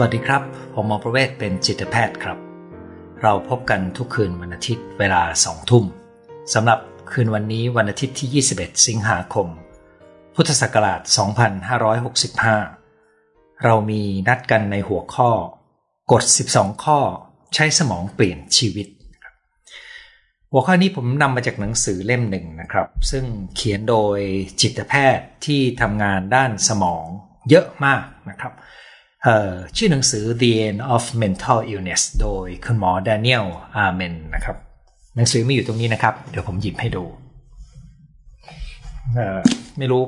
สวัสดีครับ ผมหมอประเวศเป็นจิตแพทย์ครับ เราพบกันทุกคืนวันอาทิตย์เวลาสองทุ่มสำหรับคืนวันนี้วันอาทิตย์ที่ 21 สิงหาคม พุทธศักราช 2565 เรามีนัดกันในหัวข้อ กฎ 12 ข้อใช้สมองเปลี่ยนชีวิต หัวข้อนี้ผมนำมาจากหนังสือเล่มหนึ่งนะครับ ซึ่งเขียนโดยจิตแพทย์ที่ทำงานด้านสมองเยอะมากนะครับ ชื่อหนังสือ The End of Mental Illness โดยคุณหมอ Daniel Amen นะครับ หนังสือมีอยู่ตรงนี้นะครับ เดี๋ยวผมหยิบให้ดูไม่รู้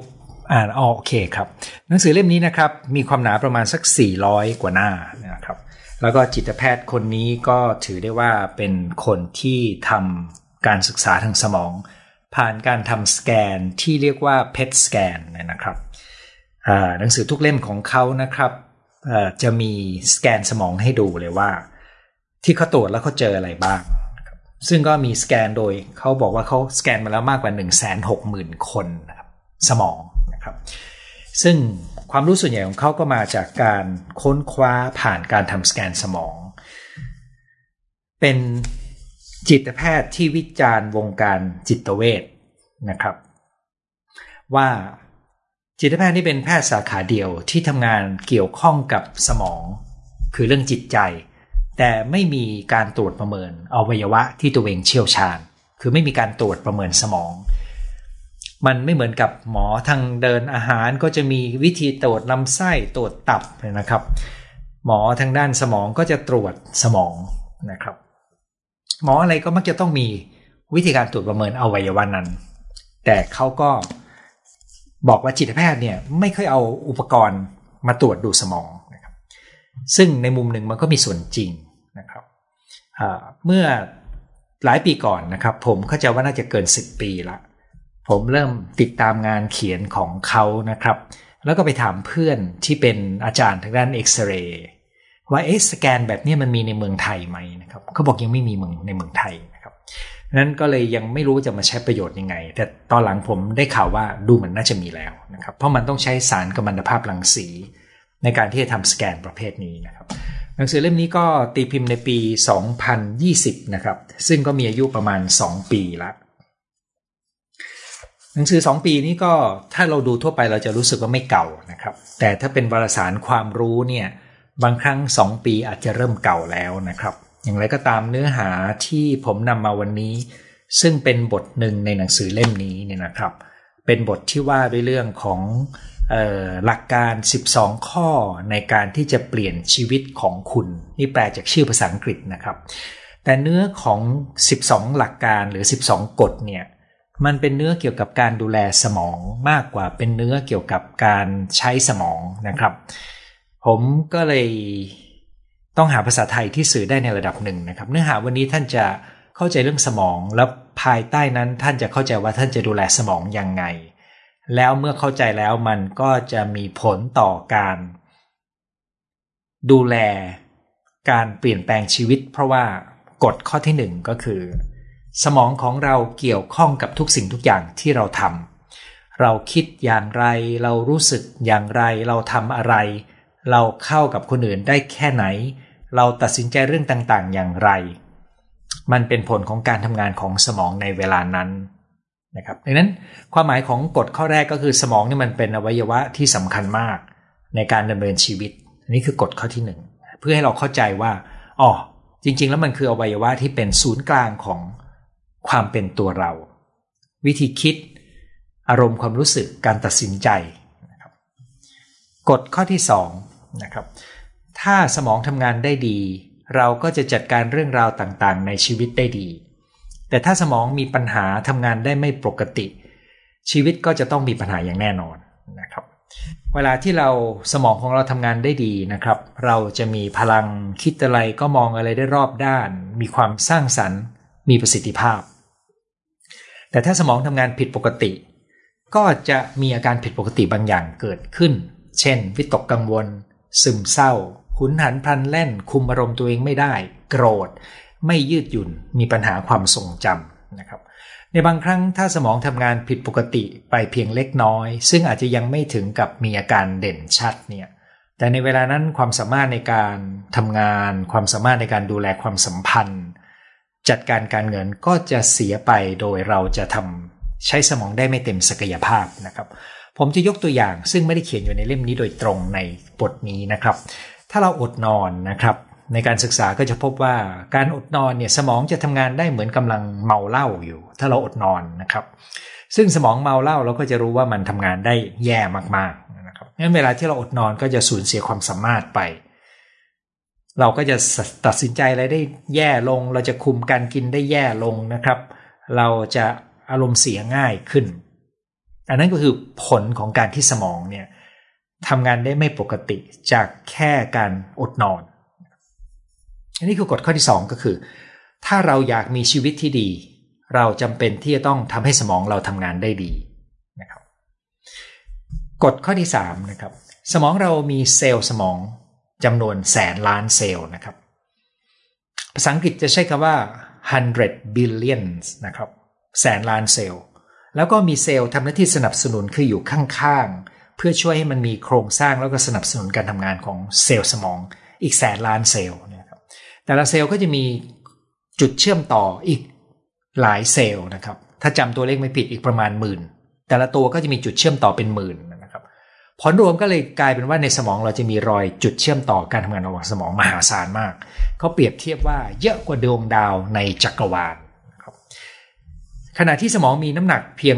อ่านอ๋อโอเคครับ หนังสือเล่มนี้นะครับ มีความหนาประมาณสัก 400 กว่าหน้านะครับ แล้วก็จิตแพทย์คนนี้ก็ถือได้ว่าเป็นคนที่ทำการศึกษาทางสมอง ผ่านการทำสแกนที่เรียกว่า PET scan นะครับหนังสือทุกเล่มของเขานะครับ จะมีสแกนสมองให้ดูเลยว่า ที่เขาตรวจแล้วเขาเจออะไรบ้าง ซึ่งก็มีสแกนโดยเขาบอกว่าเขาสแกนมาแล้วมากกว่า 1 6 0 0 0 0 คนนะครับสมองนะครับ ซึ่งความรู้ส่วนใหญ่ของเขาก็มาจากการค้นคว้าผ่านการทำสแกนสมอง เป็นจิตแพทย์ที่วิจารณ์วงการจิตเวชนะครับ ว่า จิตแพทย์นี่เป็นแพทย์สาขาเดียวที่ทำงานเกี่ยวข้องกับสมอง คือเรื่องจิตใจ แต่ไม่มีการตรวจประเมินอวัยวะที่ตัวเองเชี่ยวชาญ คือไม่มีการตรวจประเมินสมอง มันไม่เหมือนกับหมอทางเดินอาหารก็จะมีวิธีตรวจลำไส้ตรวจตับนะครับ หมอทางด้านสมองก็จะตรวจสมองนะครับ หมออะไรก็มักจะต้องมีวิธีการตรวจประเมินอวัยวะนั้น แต่เขาก็ บอกว่าจิตแพทย์เนี่ยไม่ค่อยเอาอุปกรณ์มาตรวจดูสมองนะครับ ซึ่งในมุมหนึ่งมันก็มีส่วนจริงนะครับเมื่อหลายปีก่อนนะครับ ผมเข้าใจว่าน่าจะเกิน 10 ปีละ ผมเริ่มติดตามงานเขียนของเขานะครับ แล้วก็ไปถามเพื่อนที่เป็นอาจารย์ทางด้านเอ็กซเรย์ว่าเอ๊ะสแกนแบบนี้มันมีในเมืองไทยไหมนะครับเขาบอกยังไม่มีเมืองในเมืองไทยนะครับ นั้นก็เลยยังไม่รู้จะมาใช้ประโยชน์ยังไง แต่ตอนหลังผมได้ข่าวว่าดูเหมือนน่าจะมีแล้วนะครับ เพราะมันต้องใช้สารกัมมันตภาพรังสี ในการที่จะทำสแกนประเภทนี้นะครับหนังสือเล่มนี้ก็ตีพิมพ์ในปี 2020 นะครับ ซึ่งก็มีอายุประมาณ 2 ปีละหนังสือ 2 ปีนี้ก็ถ้าเราดูทั่วไปเราจะรู้สึกว่าไม่เก่านะครับ แต่ถ้าเป็นวารสารความรู้เนี่ยบางครั้ง 2 ปีอาจจะเริ่มเก่าแล้วนะครับ อย่างไรก็ตามเนื้อหาที่ผมนำมาวันนี้ ซึ่งเป็นบทหนึ่งในหนังสือเล่มนี้เนี่ยนะครับ เป็นบทที่ว่าด้วยเรื่องของออหลักการ 12 ข้อในการที่จะเปลี่ยนชีวิตของคุณ นี่แปลจากชื่อภาษาอังกฤษนะครับ แต่เนื้อของ 12 หลักการหรือ 12 กฎเนี่ยมันเป็นเนื้อเกี่ยวกับการดูแลสมองมากกว่าเป็นเนื้อเกี่ยวกับการใช้สมองนะครับ ผมก็เลย ต้องหาภาษาไทยที่สื่อได้ในระดับหนึ่งนะครับ เนื้อหาวันนี้ท่านจะเข้าใจเรื่องสมอง แล้วภายใต้นั้นท่านจะเข้าใจว่าท่านจะดูแลสมองยังไง แล้วเมื่อเข้าใจแล้วมันก็จะมีผลต่อการ ดูแลการเปลี่ยนแปลงชีวิต เพราะว่ากฎข้อที่หนึ่งก็คือ สมองของเราเกี่ยวข้องกับทุกสิ่งทุกอย่างที่เราทำเราคิดอย่างไร เรารู้สึกอย่างไร เราทำอะไร เราเข้ากับคนอื่นได้แค่ไหน เราตัดสินใจเรื่องต่างๆ อย่างไร มันเป็นผลของการทำงานของสมองในเวลานั้นนะครับดังนั้นความหมายของกฎข้อแรกก็คือสมองนี่มันเป็นอวัยวะที่สำคัญมากในการดำเนินชีวิตนนี่คือกฎข้อที่หนึ่งเพื่อให้เราเข้าใจว่าอ๋อจริง ๆ แล้วมันคืออวัยวะที่เป็นศูนย์กลางของความเป็นตัวเรา วิธีคิด อารมณ์ความรู้สึกการตัดสินใจกฎข้อที่สองนะครับ ถ้าสมองทำงานได้ดี เราก็จะจัดการเรื่องราวต่างๆ ในชีวิตได้ดี แต่ถ้าสมองมีปัญหาทำงานได้ไม่ปกติ ชีวิตก็จะต้องมีปัญหาอย่างแน่นอนนะครับ เวลาที่เราสมองของเราทำงานได้ดีนะครับ เราจะมีพลังคิดอะไรก็มองอะไรได้รอบด้าน มีความสร้างสรรค์ มีประสิทธิภาพ แต่ถ้าสมองทำงานผิดปกติ ก็จะมีอาการผิดปกติบางอย่างเกิดขึ้น เช่น วิตกกังวล ซึมเศร้า ขุนหันพลันแล่นคุมอารมณ์ตัวเองไม่ได้ โกรธ ไม่ยืดหยุ่นมีปัญหาความทรงจำนะครับในบางครั้งถ้าสมองทำงานผิดปกติไปเพียงเล็กน้อย ซึ่งอาจจะยังไม่ถึงกับมีอาการเด่นชัดเนี่ยแต่ในเวลานั้นความสามารถในการทำงาน ความสามารถในการดูแลความสัมพันธ์ จัดการการเงินก็จะเสียไปโดยเราจะทำใช้สมองได้ไม่เต็มศักยภาพนะครับ ผมจะยกตัวอย่างซึ่งไม่ได้เขียนอยู่ในเล่มนี้โดยตรงในบทนี้นะครับ ถ้าเราอดนอนนะครับ ในการศึกษาก็จะพบว่าการอดนอนเนี่ยสมองจะทำงานได้เหมือนกำลังเมาเหล้าอยู่ ถ้าเราอดนอนนะครับ ซึ่งสมองเมาเหล้าเราก็จะรู้ว่ามันทำงานได้แย่มากๆนะครับงั้นเวลาที่เราอดนอนก็จะสูญเสียความสามารถไป เราก็จะตัดสินใจอะไรได้แย่ลง เราจะคุมการกินได้แย่ลงนะครับ เราจะอารมณ์เสียง่ายขึ้น อันนั้นก็คือผลของการที่สมองเนี่ย ทำงานได้ไม่ปกติจากแค่การอดนอน อันนี้คือกฎข้อที่ 2 ก็คือ ถ้าเราอยากมีชีวิตที่ดี เราจำเป็นที่จะต้องทำให้สมองเราทำงานได้ดีนะครับกฎข้อที่3นะครับสมองเรามีเซลล์สมองจำนวนแสนล้านเซลล์นะครับ ภาษาอังกฤษจะใช้คำว่า100 billions นะครับ แสนล้านเซลล์ แล้วก็มีเซลล์ทำหน้าที่สนับสนุนคืออยู่ข้างๆ เพื่อช่วยให้มันมีโครงสร้างแล้วก็สนับสนุนการทำงานของเซลล์สมอง อีกแสนล้านเซลล์นะครับแต่ละเซลล์ก็จะมีจุดเชื่อมต่ออีกหลายเซลล์นะครับ ถ้าจำตัวเลขไม่ผิดอีกประมาณหมื่น แต่ละตัวก็จะมีจุดเชื่อมต่อเป็นหมื่นนะครับผลรวมก็เลยกลายเป็นว่าในสมองเราจะมีรอยจุดเชื่อมต่อการทำงานระหว่างสมองมหาศาลมากเขาเปรียบเทียบว่าเยอะกว่าดวงดาวในจักรวาลครับขณะที่สมองมีน้ำหนักเพียง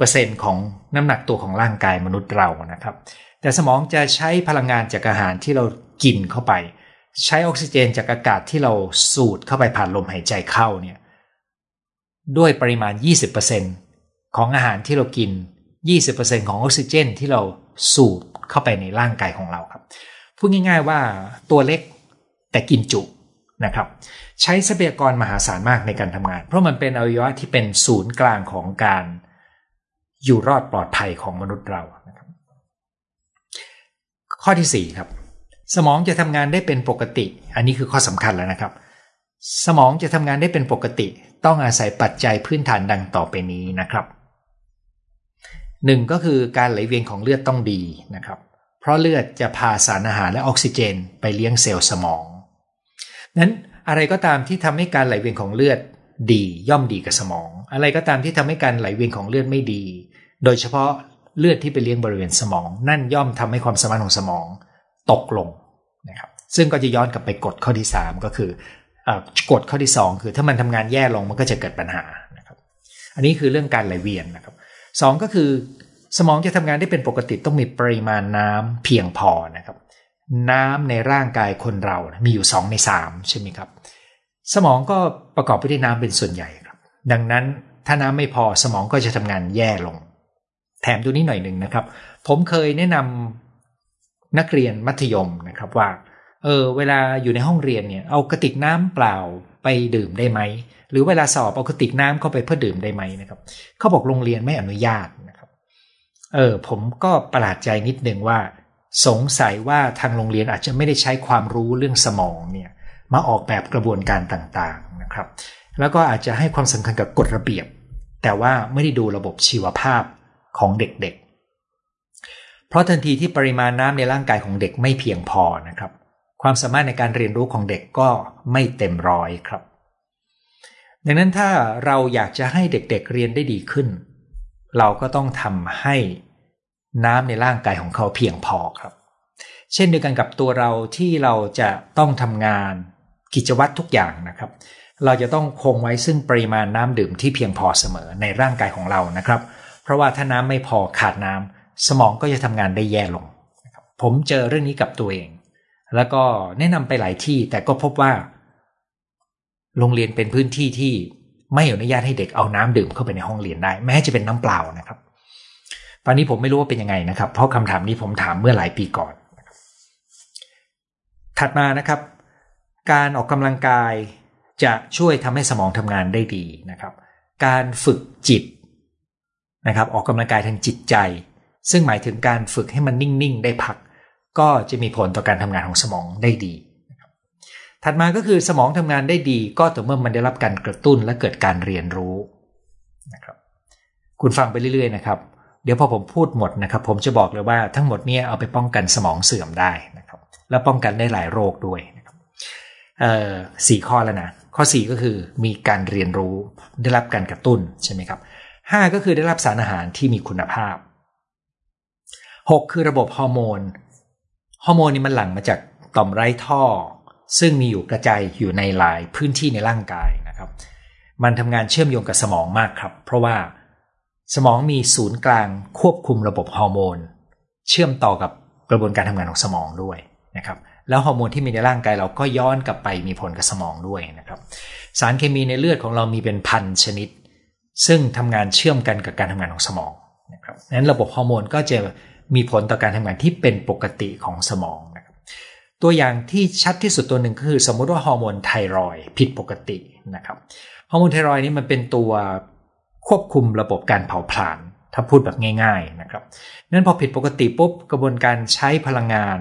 2%ของน้ำหนักตัวของร่างกายมนุษย์เรานะครับ แต่สมองจะใช้พลังงานจากอาหารที่เรากินเข้าไป ใช้ออกซิเจนจากอากาศที่เราสูดเข้าไปผ่านลมหายใจเข้าเนี่ยด้วยปริมาณ 20%ของอาหารที่เรากิน 20%ของออกซิเจนที่เราสูบเข้าไปในร่างกายของเราครับพูดง่าย ๆว่าตัวเล็กแต่กินจุนะครับ ใช้ทรัพยากรมหาศาลมากในการทำงาน เพราะมันเป็นอวัยวะที่เป็นศูนย์กลางของการ อยู่รอดปลอดภัยของมนุษย์เรานะครับข้อที่4ครับสมองจะทำงานได้เป็นปกติ อันนี้คือข้อสำคัญแล้วนะครับ สมองจะทำงานได้เป็นปกติ ต้องอาศัยปัจจัยพื้นฐานดังต่อไปนี้นะครับหนึ่งก็คือการไหลเวียนของเลือดต้องดีนะครับ เพราะเลือดจะพาสารอาหารและออกซิเจน ไปเลี้ยงเซลล์สมอง นั้นอะไรก็ตามที่ทำให้การไหลเวียนของเลือดดีย่อมดีกับสมอง อะไรก็ตามที่ทำให้การไหลเวียนของเลือดไม่ดี โดยเฉพาะเลือดที่ไปเลี้ยงบริเวณสมอง นั่นย่อมทำให้ความสมานของสมองตกลงนะครับซึ่งก็จะย้อนกลับไปกฎข้อที่ 3 ก็คือกฎข้อที่ 2 คือถ้ามันทำงานแย่ลงมันก็จะเกิดปัญหานะครับอันนี้คือเรื่องการไหลเวียนนะครับสองก็คือสมองจะทำงานได้เป็นปกติต้องมีปริมาณน้ำเพียงพอนะครับ น้ำในร่างกายคนเรามีอยู่สองในสามใช่ไหมครับ สมองก็ประกอบไปด้วยน้ำเป็นส่วนใหญ่ครับ ดังนั้นถ้าน้ำไม่พอสมองก็จะทำงานแย่ลง แถมตัวนี้หน่อยหนึ่งนะครับ ผมเคยแนะนำนักเรียนมัธยมนะครับว่า เออเวลาอยู่ในห้องเรียนเนี่ยเอากระติกน้ำเปล่าไปดื่มได้ไหม หรือเวลาสอบเอากระติกน้ำเข้าไปเพื่อดื่มได้ไหมนะครับเขาบอกโรงเรียนไม่อนุญาตนะครับ เออผมก็ประหลาดใจนิดนึงว่า สงสัยว่าทางโรงเรียนอาจจะไม่ได้ใช้ความรู้เรื่องสมองเนี่ยมาออกแบบกระบวนการต่างๆนะครับ แล้วก็อาจจะให้ความสำคัญกับกฎระเบียบ แต่ว่าไม่ได้ดูระบบชีวภาพ ของเด็กๆ เพราะทันทีที่ปริมาณน้ำในร่างกายของเด็กไม่เพียงพอนะครับ ความสามารถในการเรียนรู้ของเด็กก็ไม่เต็มร้อยครับ ดังนั้นถ้าเราอยากจะให้เด็กๆเเรียนได้ดีขึ้น เราก็ต้องทำให้น้ำในร่างกายของเขาเพียงพอครับ เช่นเดียวกันกับตัวเราที่เราจะต้องทำงานกิจวัตรทุกอย่างนะครับ เราจะต้องคงไว้ซึ่งปริมาณน้ำดื่มที่เพียงพอเสมอในร่างกายของเรานะครับ เพราะว่าถ้าน้ำไม่พอขาดน้ำสมองก็จะทำงานได้แย่ลง ผมเจอเรื่องนี้กับตัวเอง แล้วก็แนะนำไปหลายที่แต่ก็พบว่า โรงเรียนเป็นพื้นที่ที่ไม่อนุญาตให้เด็กเอาน้ำดื่มเข้าไปในห้องเรียนได้ แม้จะเป็นน้ำเปล่านะครับ ตอนนี้ผมไม่รู้ว่าเป็นยังไงนะครับ เพราะคำถามนี้ผมถามเมื่อหลายปีก่อน ถัดมานะครับ การออกกำลังกายจะช่วยทำให้สมองทำงานได้ดีนะครับ การฝึกจิต นะครับออกกำลังกายทางจิตใจ ซึ่งหมายถึงการฝึกให้มันนิ่งๆ ได้พัก ก็จะมีผลต่อการทำงานของสมองได้ดี ถัดมาก็คือสมองทำงานได้ดี ก็ต่อเมื่อมันได้รับการกระตุ้นและเกิดการเรียนรู้นะครับคุณฟังไปเรื่อยๆนะครับ เดี๋ยวพอผมพูดหมดนะครับ ผมจะบอกเลยว่าทั้งหมดเนี่ยเอาไปป้องกันสมองเสื่อมได้นะครับ และป้องกันได้หลายโรคด้วยนะครับสี่ข้อแล้วนะข้อ 4 ก็คือมีการเรียนรู้ได้รับการกระตุ้นใช่ไหมครับ ห้าก็คือได้รับสารอาหารที่มีคุณภาพหกคือระบบฮอร์โมน ฮอร์โมนนี่มันหลั่งมาจากต่อมไร้ท่อ ซึ่งมีอยู่กระจายอยู่ในหลายพื้นที่ในร่างกายนะครับ มันทำงานเชื่อมโยงกับสมองมากครับ เพราะว่าสมองมีศูนย์กลางควบคุมระบบฮอร์โมน เชื่อมต่อกับกระบวนการทำงานของสมองด้วยนะครับแล้วฮอร์โมนที่มีในร่างกายเราก็ย้อนกลับไปมีผลกับสมองด้วยนะครับ สารเคมีในเลือดของเรามีเป็นพันชนิด ซึ่งทำงานเชื่อมกันกับการทำงานของสมองนะครับนั้นระบบฮอร์โมนก็จะมีผลต่อการทำงานที่เป็นปกติของสมองนะครับตัวอย่างที่ชัดที่สุดตัวหนึ่งก็คือ สมมุติว่าฮอร์โมนไทรอยด์ผิดปกตินะครับฮอร์โมนไทรอยด์นี่มันเป็นตัวควบคุมระบบการเผาผลาญถ้าพูดแบบง่าย ๆนะครับนั้นพอผิดปกติปุ๊บกระบวนการใช้พลังงาน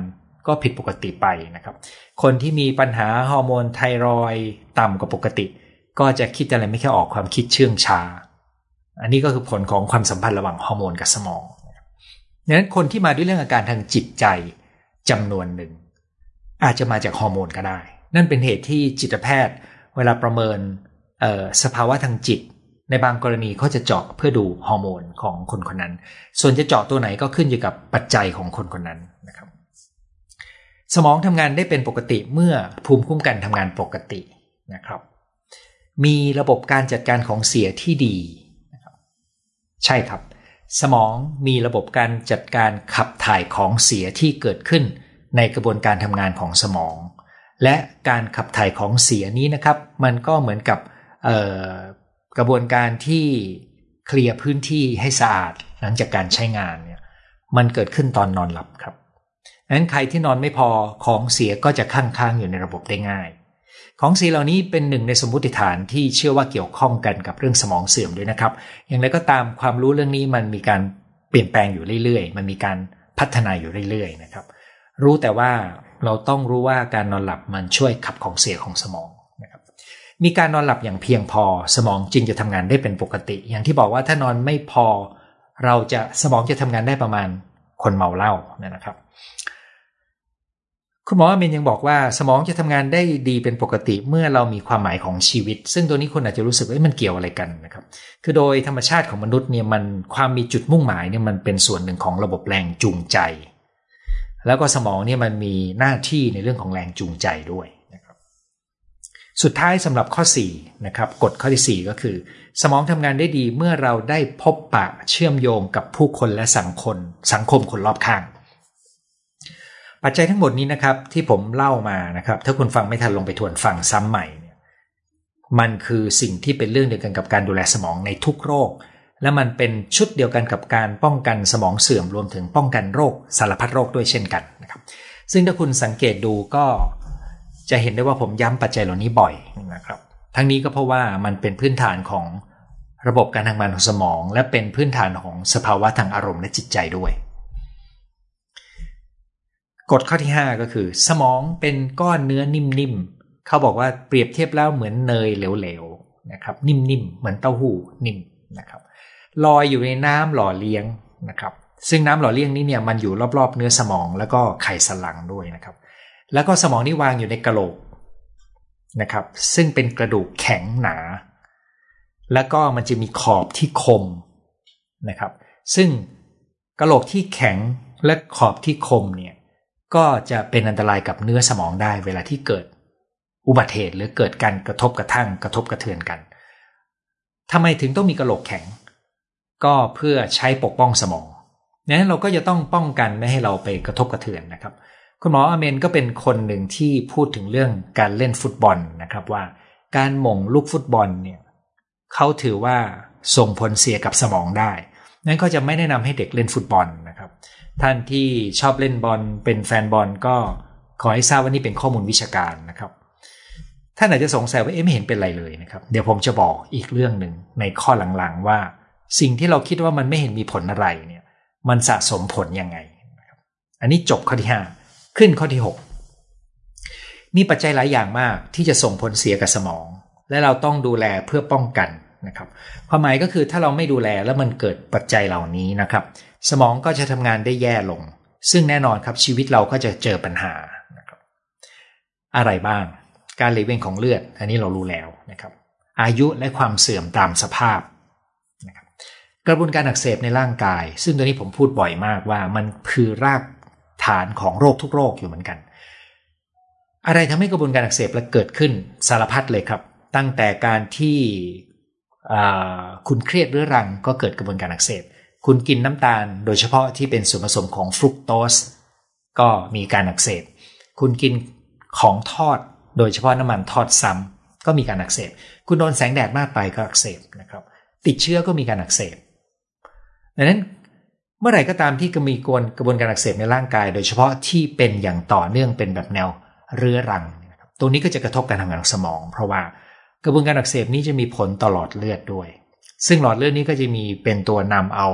ก็ผิดปกติไปนะครับ คนที่มีปัญหาฮอร์โมนไทรอยต่ำกว่าปกติ ก็จะคิดอะไรไม่แค่ออกความคิดเชื่องช้าอันนี้ก็คือผลของความสัมพันธ์ระหว่างฮอร์โมนกับสมองดังนั้นคนที่มาด้วยเรื่องอาการทางจิตใจจำนวนหนึ่ง อาจจะมาจากฮอร์โมนก็ได้ นั่นเป็นเหตุที่จิตแพทย์ เวลาประเมินสภาวะทางจิต ในบางกรณีเขาจะเจาะเพื่อดูฮอร์โมนของคนคนนั้น ส่วนจะเจาะตัวไหนก็ขึ้นอยู่กับปัจจัยของคนคนนั้นนะครับ สมองทำงานได้เป็นปกติเมื่อภูมิคุ้มกันทำงานปกตินะครับ มีระบบการจัดการของเสียที่ดี ใช่ครับ สมองมีระบบการจัดการขับถ่ายของเสียที่เกิดขึ้น ในกระบวนการทำงานของสมอง และการขับถ่ายของเสียนี้นะครับ มันก็เหมือนกับกระบวนการที่เคลียร์พื้นที่ให้สะอาดหลังจากการใช้งานเนี่ยมันเกิดขึ้นตอนนอนหลับครับนั้นใครที่นอนไม่พอของเสียก็จะค้างๆอยู่ในระบบได้ง่าย ของสีเหล่านี้เป็นหนึ่งในสมมติฐานที่เชื่อว่าเกี่ยวข้องกันกับเรื่องสมองเสื่อมด้วยนะครับ อย่างไรก็ตามความรู้เรื่องนี้มันมีการเปลี่ยนแปลงอยู่เรื่อยๆ มันมีการพัฒนาอยู่เรื่อยๆนะครับ รู้แต่ว่าเราต้องรู้ว่าการนอนหลับมันช่วยขับของเสียของสมองนะครับมีการนอนหลับอย่างเพียงพอสมองจึงจะทำงานได้เป็นปกติ อย่างที่บอกว่าถ้านอนไม่พอ เราจะสมองจะทำงานได้ประมาณคนเมาเหล้านะครับ คุณหมอเมนยังบอกว่าสมองจะทำงานได้ดีเป็นปกติเมื่อเรามีความหมายของชีวิต ซึ่งตัวนี้คุณอาจจะรู้สึกว่ามันเกี่ยวอะไรกันนะครับ คือโดยธรรมชาติของมนุษย์เนี่ยมันความมีจุดมุ่งหมายเนี่ยมันเป็นส่วนหนึ่งของระบบแรงจูงใจ แล้วก็สมองเนี่ยมันมีหน้าที่ในเรื่องของแรงจูงใจด้วยนะครับ สุดท้ายสำหรับข้อ4นะครับกฎข้อที่4ก็คือ สมองทำงานได้ดีเมื่อเราได้พบปะเชื่อมโยงกับผู้คนและสังคมสังคมคนรอบข้าง ปัจจัยทั้งหมดนี้นะครับ ที่ผมเล่ามานะครับ ถ้าคุณฟังไม่ทันลงไปทวนฟังซ้ำใหม่เนี่ยมันคือสิ่งที่เป็นเรื่องเดียวกันกับการดูแลสมองในทุกโรค และมันเป็นชุดเดียวกันกับการป้องกันสมองเสื่อมรวมถึงป้องกันโรคสารพัดโรคด้วยเช่นกันนะครับ ซึ่งถ้าคุณสังเกตดูก็จะเห็นได้ว่าผมย้ำปัจจัยเหล่านี้บ่อยนะครับ ทั้งนี้ก็เพราะว่ามันเป็นพื้นฐานของระบบการทำงานของสมอง และเป็นพื้นฐานของสภาวะทางอารมณ์และจิตใจด้วย กฎข้อที่ 5 ก็คือ สมองเป็นก้อนเนื้อนิ่มๆเขาบอกว่าเปรียบเทียบแล้วเหมือนเนยเหลวๆนะครับ นิ่มๆเหมือนเต้าหู้นิ่มนะครับลอยอยู่ในน้ำหล่อเลี้ยงนะครับ ซึ่งน้ำหล่อเลี้ยงนี้เนี่ยมันอยู่รอบๆ เนื้อสมองแล้วก็ไขสันหลังด้วยนะครับ แล้วก็สมองนี่วางอยู่ในกระโหลกนะครับ ซึ่งเป็นกระดูกแข็งหนา แล้วก็มันจะมีขอบที่คมนะครับ ซึ่งกระโหลกที่แข็งและขอบที่คมเนี่ย ก็จะเป็นอันตรายกับเนื้อสมองได้เวลาที่เกิดอุบัติเหตุหรือเกิดการกระทบกระทั่งกระทบกระเทือนกันทำไมถึงต้องมีกระโหลกแข็ง ก็เพื่อใช้ปกป้องสมองนั้นเราก็จะต้องป้องกันไม่ให้เราไปกระทบกระเทือนนะครับ คุณหมออเมนก็เป็นคนหนึ่งที่พูดถึงเรื่องการเล่นฟุตบอลนะครับว่า การหม่งลูกฟุตบอลเนี่ยเขาถือว่าส่งผลเสียกับสมองได้ นั้นก็จะไม่แนะนำให้เด็กเล่นฟุตบอลนะ ท่านที่ชอบเล่นบอลเป็นแฟนบอลก็ขอให้ทราบว่านี่เป็นข้อมูลวิชาการนะครับ ท่านอาจจะสงสัยว่าเอ๊ะไม่เห็นเป็นไรเลยนะครับ เดี๋ยวผมจะบอกอีกเรื่องหนึ่งในข้อหลังๆว่า สิ่งที่เราคิดว่ามันไม่เห็นมีผลอะไรเนี่ย มันสะสมผลยังไง อันนี้จบข้อที่ 5 ขึ้นข้อที่ 6 มีปัจจัยหลายอย่างมากที่จะส่งผลเสียกับสมอง และเราต้องดูแลเพื่อป้องกันนะครับความหมายก็คือถ้าเราไม่ดูแลแล้วมันเกิดปัจจัยเหล่านี้นะครับ สมองก็จะทำงานได้แย่ลง ซึ่งแน่นอนครับชีวิตเราก็จะเจอปัญหานะครับอะไรบ้าง การเลเวงของเลือด อันนี้เรารู้แล้วนะครับ อายุและความเสื่อมตามสภาพนะครับกระบวนการอักเสบในร่างกาย ซึ่งตัวนี้ผมพูดบ่อยมากว่ามันคือรากฐานของโรคทุกโรคอยู่เหมือนกัน อะไรทำให้กระบวนการอักเสบและเกิดขึ้นสารพัดเลยครับ ตั้งแต่การที่คุณเครียดเรื้อรังก็เกิดกระบวนการอักเสบ คุณกินน้ำตาลโดยเฉพาะที่เป็นส่วนผสมของฟรุกโตสก็มีการอักเสบ คุณกินของทอดโดยเฉพาะน้ำมันทอดซ้ำก็มีการอักเสบ คุณโดนแสงแดดมากไปก็อักเสบนะครับติดเชื้อก็มีการอักเสบดังนั้นเมื่อไหร่ก็ตามที่มีกวนกระบวนการอักเสบในร่างกาย โดยเฉพาะที่เป็นอย่างต่อเนื่องเป็นแบบแนวเรื้อรังตรงนี้ก็จะกระทบการทำงานของสมอง เพราะว่ากระบวนการอักเสบนี้จะมีผลตลอดเลือดด้วย ซึ่งหลอดเลือดนี้ก็จะมีเป็นตัวนำเอา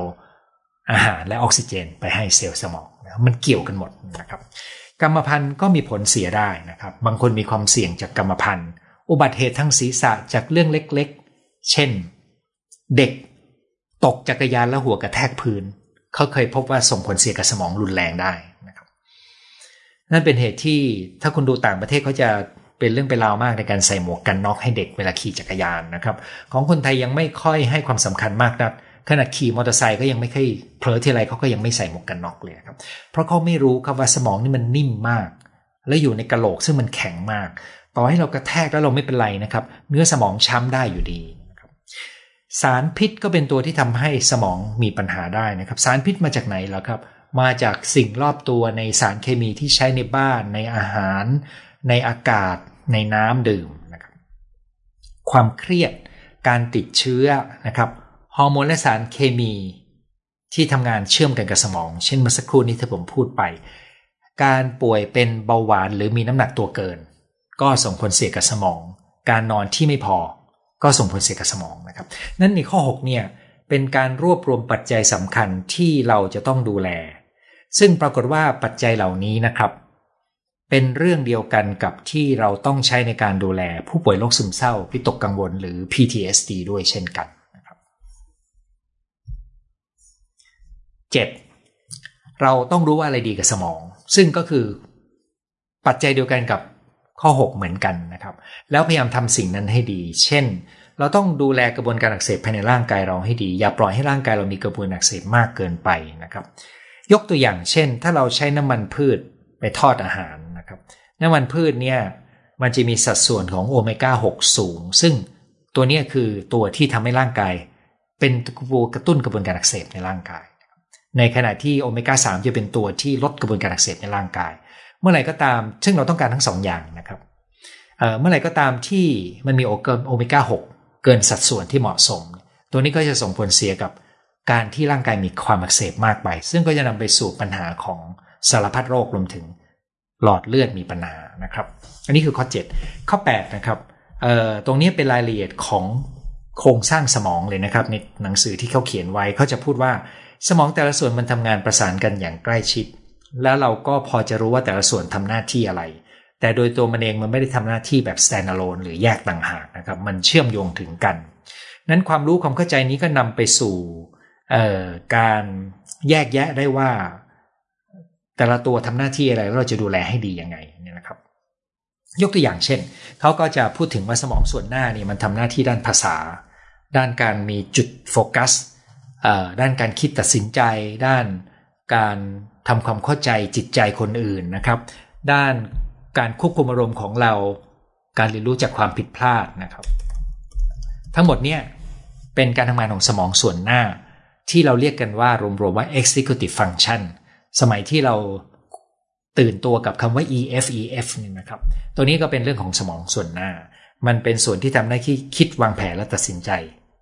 อาหารและออกซิเจนไปให้เซลล์สมองนะมันเกี่ยวกันหมดนะครับ กรรมพันธุ์ก็มีผลเสียได้นะครับ บางคนมีความเสี่ยงจากกรรมพันธุ์ อุบัติเหตุทั้งศีรษะจากเรื่องเล็กๆ เช่น เด็กตกจักรยานแล้วหัวกระแทกพื้น เขาเคยพบว่าส่งผลเสียกับสมองรุนแรงได้นะครับ นั่นเป็นเหตุที่ถ้าคุณดูต่างประเทศเขาจะ เป็นเรื่องเป็นราวมากในการใส่หมวกกันน็อกให้เด็กเวลาขี่จักรยานนะครับ ของคนไทยยังไม่ค่อยให้ความสำคัญมากนักขณะขี่มอเตอร์ไซค์ก็ยังไม่ค่อยเผลอทีไรเขาก็ยังไม่ใส่หมวกกันน็อกเลยครับ เพราะเขาไม่รู้ครับว่าสมองนี่มันนิ่มมาก และอยู่ในกระโหลกซึ่งมันแข็งมาก ต่อให้เรากระแทกแล้วเราไม่เป็นไรนะครับ เนื้อสมองช้ำได้อยู่ดีสารพิษก็เป็นตัวที่ทำให้สมองมีปัญหาได้นะครับ สารพิษมาจากไหนล่ะครับ มาจากสิ่งรอบตัวในสารเคมีที่ใช้ในบ้านในอาหาร ในอากาศในน้ำดื่มนะครับความเครียดการติดเชื้อนะครับฮอร์โมนและสารเคมีที่ทำงานเชื่อมกันกับสมอง เช่นเมื่อสักครู่นี้ที่ผมพูดไป การป่วยเป็นเบาหวานหรือมีน้ำหนักตัวเกิน ก็ส่งผลเสียกับสมอง การนอนที่ไม่พอ ก็ส่งผลเสียกับสมองนะครับ นั่นในข้อ 6 เนี่ยเป็นการรวบรวมปัจจัยสำคัญที่เราจะต้องดูแล ซึ่งปรากฏว่าปัจจัยเหล่านี้นะครับ เป็นเรื่องเดียวกันกับที่เราต้องใช้ในการดูแลผู้ป่วยโรคซึมเศร้าพิตกกังวลหรือ PTSD ด้วยเช่นกันนะครับ 7. เราต้องรู้ว่าอะไรดีกับสมอง ซึ่งก็คือปัจจัยเดียวกันกับข้อ 6 เหมือนกันนะครับ แล้วพยายามทำสิ่งนั้นให้ดี เช่น เราต้องดูแลกระบวนการอักเสบภายในร่างกายเราให้ดี อย่าปล่อยให้ร่างกายเรามีกระบวนการอักเสบมากเกินไปนะครับ ยกตัวอย่างเช่น ถ้าเราใช้น้ำมันพืชไปทอดอาหาร ครับน้ำมันพืชเนี่ยมันจะมีสัดส่วนของโอเมก้า 6 สูง ซึ่งตัวนี้คือตัวที่ทำให้ร่างกาย เป็นตัวกระตุ้นกระบวนการอักเสบในร่างกาย ในขณะที่โอเมก้า 3 จะเป็นตัวที่ลดกระบวนการอักเสบในร่างกาย เมื่อไหร่ก็ตาม ซึ่งเราต้องการทั้งสองอย่างนะครับเมื่อไหร่ก็ตามที่มันมีโอเมก้า 6 เกินสัดส่วนที่เหมาะสม ตัวนี้ก็จะส่งผลเสียกับการที่ร่างกายมีความอักเสบมากไป ซึ่งก็จะนำไปสู่ปัญหาของสารพัดโรครวมถึง หลอดเลือดมีปัญหานะครับ อันนี้คือข้อ 7 ข้อ 8 นะครับตรงนี้เป็นรายละเอียดของโครงสร้างสมองเลยนะครับ ในหนังสือที่เขาเขียนไว้เขาจะพูดว่าสมองแต่ละส่วนมันทำงานประสานกันอย่างใกล้ชิด แล้วเราก็พอจะรู้ว่าแต่ละส่วนทำหน้าที่อะไร แต่โดยตัวมันเองมันไม่ได้ทำหน้าที่แบบ standalone หรือแยกต่างหากนะครับ มันเชื่อมโยงถึงกัน นั้นความรู้ความเข้าใจนี้ก็นำไปสู่การแยกแยะได้ว่า แต่ละตัวทำหน้าที่อะไรแล้วเราจะดูแลให้ดียังไงเนี่ยนะครับ ยกตัวอย่างเช่นเขาก็จะพูดถึงว่าสมองส่วนหน้านี่มันทำหน้าที่ด้านภาษา ด้านการมีจุดโฟกัสด้านการคิดตัดสินใจ ด้านการทำความเข้าใจจิตใจคนอื่นนะครับ ด้านการควบคุมอารมณ์ของเรา การเรียนรู้จากความผิดพลาดนะครับ ทั้งหมดเนี่ยเป็นการทำงานของสมองส่วนหน้า ที่เราเรียกกันว่ารวมๆว่า executive function สมัยที่เราตื่นตัวกับคำว่า EF EF นี่นะครับ ตัวนี้ก็เป็นเรื่องของสมองส่วนหน้า มันเป็นส่วนที่ทำให้คิดวางแผนและตัดสินใจ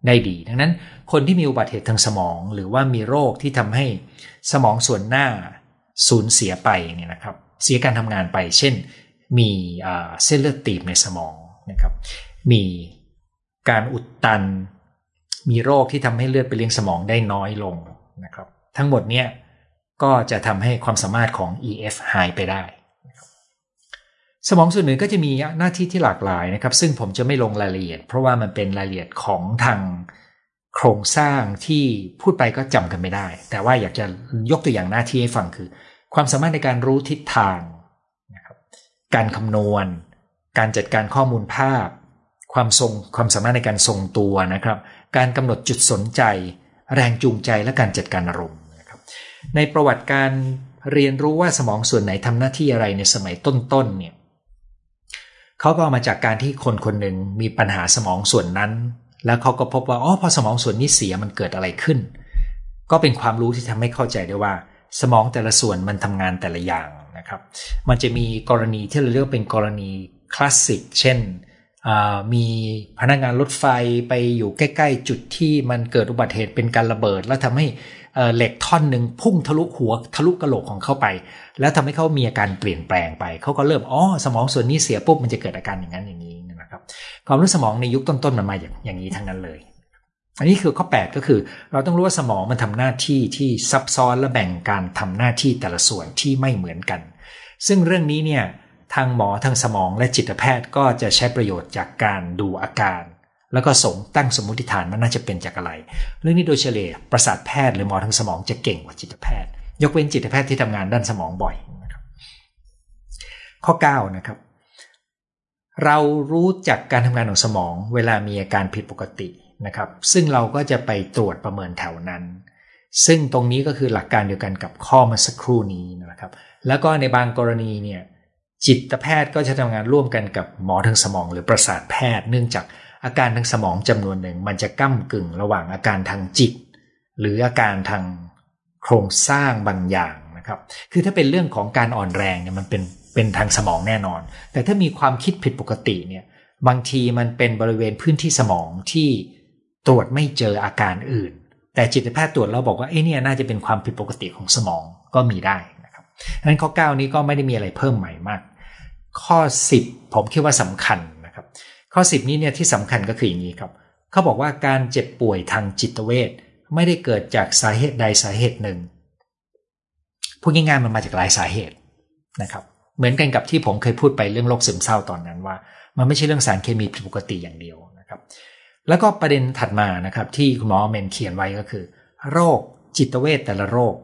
ได้ดี ดังนั้นคนที่มีอุบัติเหตุทางสมอง หรือว่ามีโรคที่ทำให้สมองส่วนหน้าสูญเสียไปเนี่ยนะครับ เสียการทำงานไป เช่น มีเส้นเลือดตีบในสมองนะครับ มีการอุดตัน มีโรคที่ทำให้เลือดไปเลี้ยงสมองได้น้อยลงนะครับ ทั้งหมดเนี่ย ก็จะทำให้ความสามารถของ EF หายไปได้ สมองส่วนหนึ่งก็จะมีหน้าที่ที่หลากหลายนะครับ ซึ่งผมจะไม่ลงรายละเอียด เพราะว่ามันเป็นรายละเอียดของทางโครงสร้างที่พูดไปก็จำกันไม่ได้ แต่ว่าอยากจะยกตัวอย่างหน้าที่ให้ฟังคือ ความสามารถในการรู้ทิศทางนะครับการคำนวณ การจัดการข้อมูลภาพ ความทรงความสามารถในการทรงตัวนะครับ การกำหนดจุดสนใจ แรงจูงใจและการจัดการอารมณ์ ในประวัติการเรียนรู้ว่าสมองส่วนไหนทำหน้าที่อะไรในสมัยต้นๆเนี่ยเขาก็เอามาจากการที่คนคนหนึ่งมีปัญหาสมองส่วนนั้น แล้วเขาก็พบว่าอ๋อพอสมองส่วนนี้เสียมันเกิดอะไรขึ้น ก็เป็นความรู้ที่ทำให้เข้าใจได้ว่า สมองแต่ละส่วนมันทำงานแต่ละอย่างนะครับ มันจะมีกรณีที่เราเรียกเป็นกรณีคลาสสิกเช่นมีพนักงานรถไฟไปอยู่ใกล้ ๆ จุดที่มันเกิดอุบัติเหตุเป็นการระเบิด แล้วทำให้ เหล็กท่อนหนึ่งพุ่งทะลุหัวทะลุกระโหลกของเขาไป แล้วทำให้เขามีอาการเปลี่ยนแปลงไป เขาก็เริ่มอ๋อสมองส่วนนี้เสียปุ๊บมันจะเกิดอาการอย่างนั้นอย่างนี้นะครับ ความรู้สมองในยุคต้นๆมันมาอย่างอย่างนี้ทั้งนั้นเลย อันนี้คือข้อ 8 ก็คือ เราต้องรู้ว่าสมองมันทำหน้าที่ที่ซับซ้อนและแบ่งการทำหน้าที่แต่ละส่วนที่ไม่เหมือนกัน ซึ่งเรื่องนี้เนี่ยทางหมอทางสมองและจิตแพทย์ก็จะใช้ประโยชน์จากการดูอาการ แล้วก็สงตั้งสมมติฐานว่าน่าจะเป็นจากอะไร เรื่องนี้โดยเฉลี่ยประสาทแพทย์หรือหมอทางสมองจะเก่งกว่าจิตแพทย์ ยกเว้นจิตแพทย์ที่ทำงานด้านสมองบ่อยนะครับข้อ9นะครับเรารู้จักการทำงานของสมองเวลามีอาการผิดปกตินะครับ ซึ่งเราก็จะไปตรวจประเมินแถวนั้น ซึ่งตรงนี้ก็คือหลักการเดียวกันกับข้อมาสักครู่นี้นะครับ แล้วก็ในบางกรณีเนี่ยจิตแพทย์ก็จะทำงานร่วมกันกับหมอทางสมอง หรือประสาทแพทย์ เนื่องจาก อาการทางสมองจำนวนหนึ่งมันจะก้ากึ่งระหว่างอาการทางจิต หรืออาการทางโครงสร้างบางอย่างนะครับ คือถ้าเป็นเรื่องของการอ่อนแรงเนี่ยมันเป็นเป็นทางสมองแน่นอน แต่ถ้ามีความคิดผิดปกติเนี่ยบางทีมันเป็นบริเวณพื้นที่สมองที่ตรวจไม่เจออาการอื่น แต่จิตแพทย์ตรวจแล้วบอกว่าเอ้เนี่ยน่าจะเป็นความผิดปกติของสมองก็มีได้นะครับดังนั้นข้อ 9 นี้ก็ไม่ได้มีอะไรเพิ่มใหม่มาก ข้อ 10 ผมคิดว่าสำคัญ ข้อ 10 นี้เนี่ยที่สำคัญก็คืออย่างนี้ครับ เขาบอกว่าการเจ็บป่วยทางจิตเวชไม่ได้เกิดจากสาเหตุใดสาเหตุหนึ่งพูดง่ายๆมันมาจากหลายสาเหตุนะครับ เหมือนกันกับที่ผมเคยพูดไปเรื่องโรคซึมเศร้าตอนนั้นว่า มันไม่ใช่เรื่องสารเคมีผิดปกติอย่างเดียวนะครับ แล้วก็ประเด็นถัดมานะครับที่คุณหมอเมนเขียนไว้ก็คือ โรคจิตเวชแต่ละโรค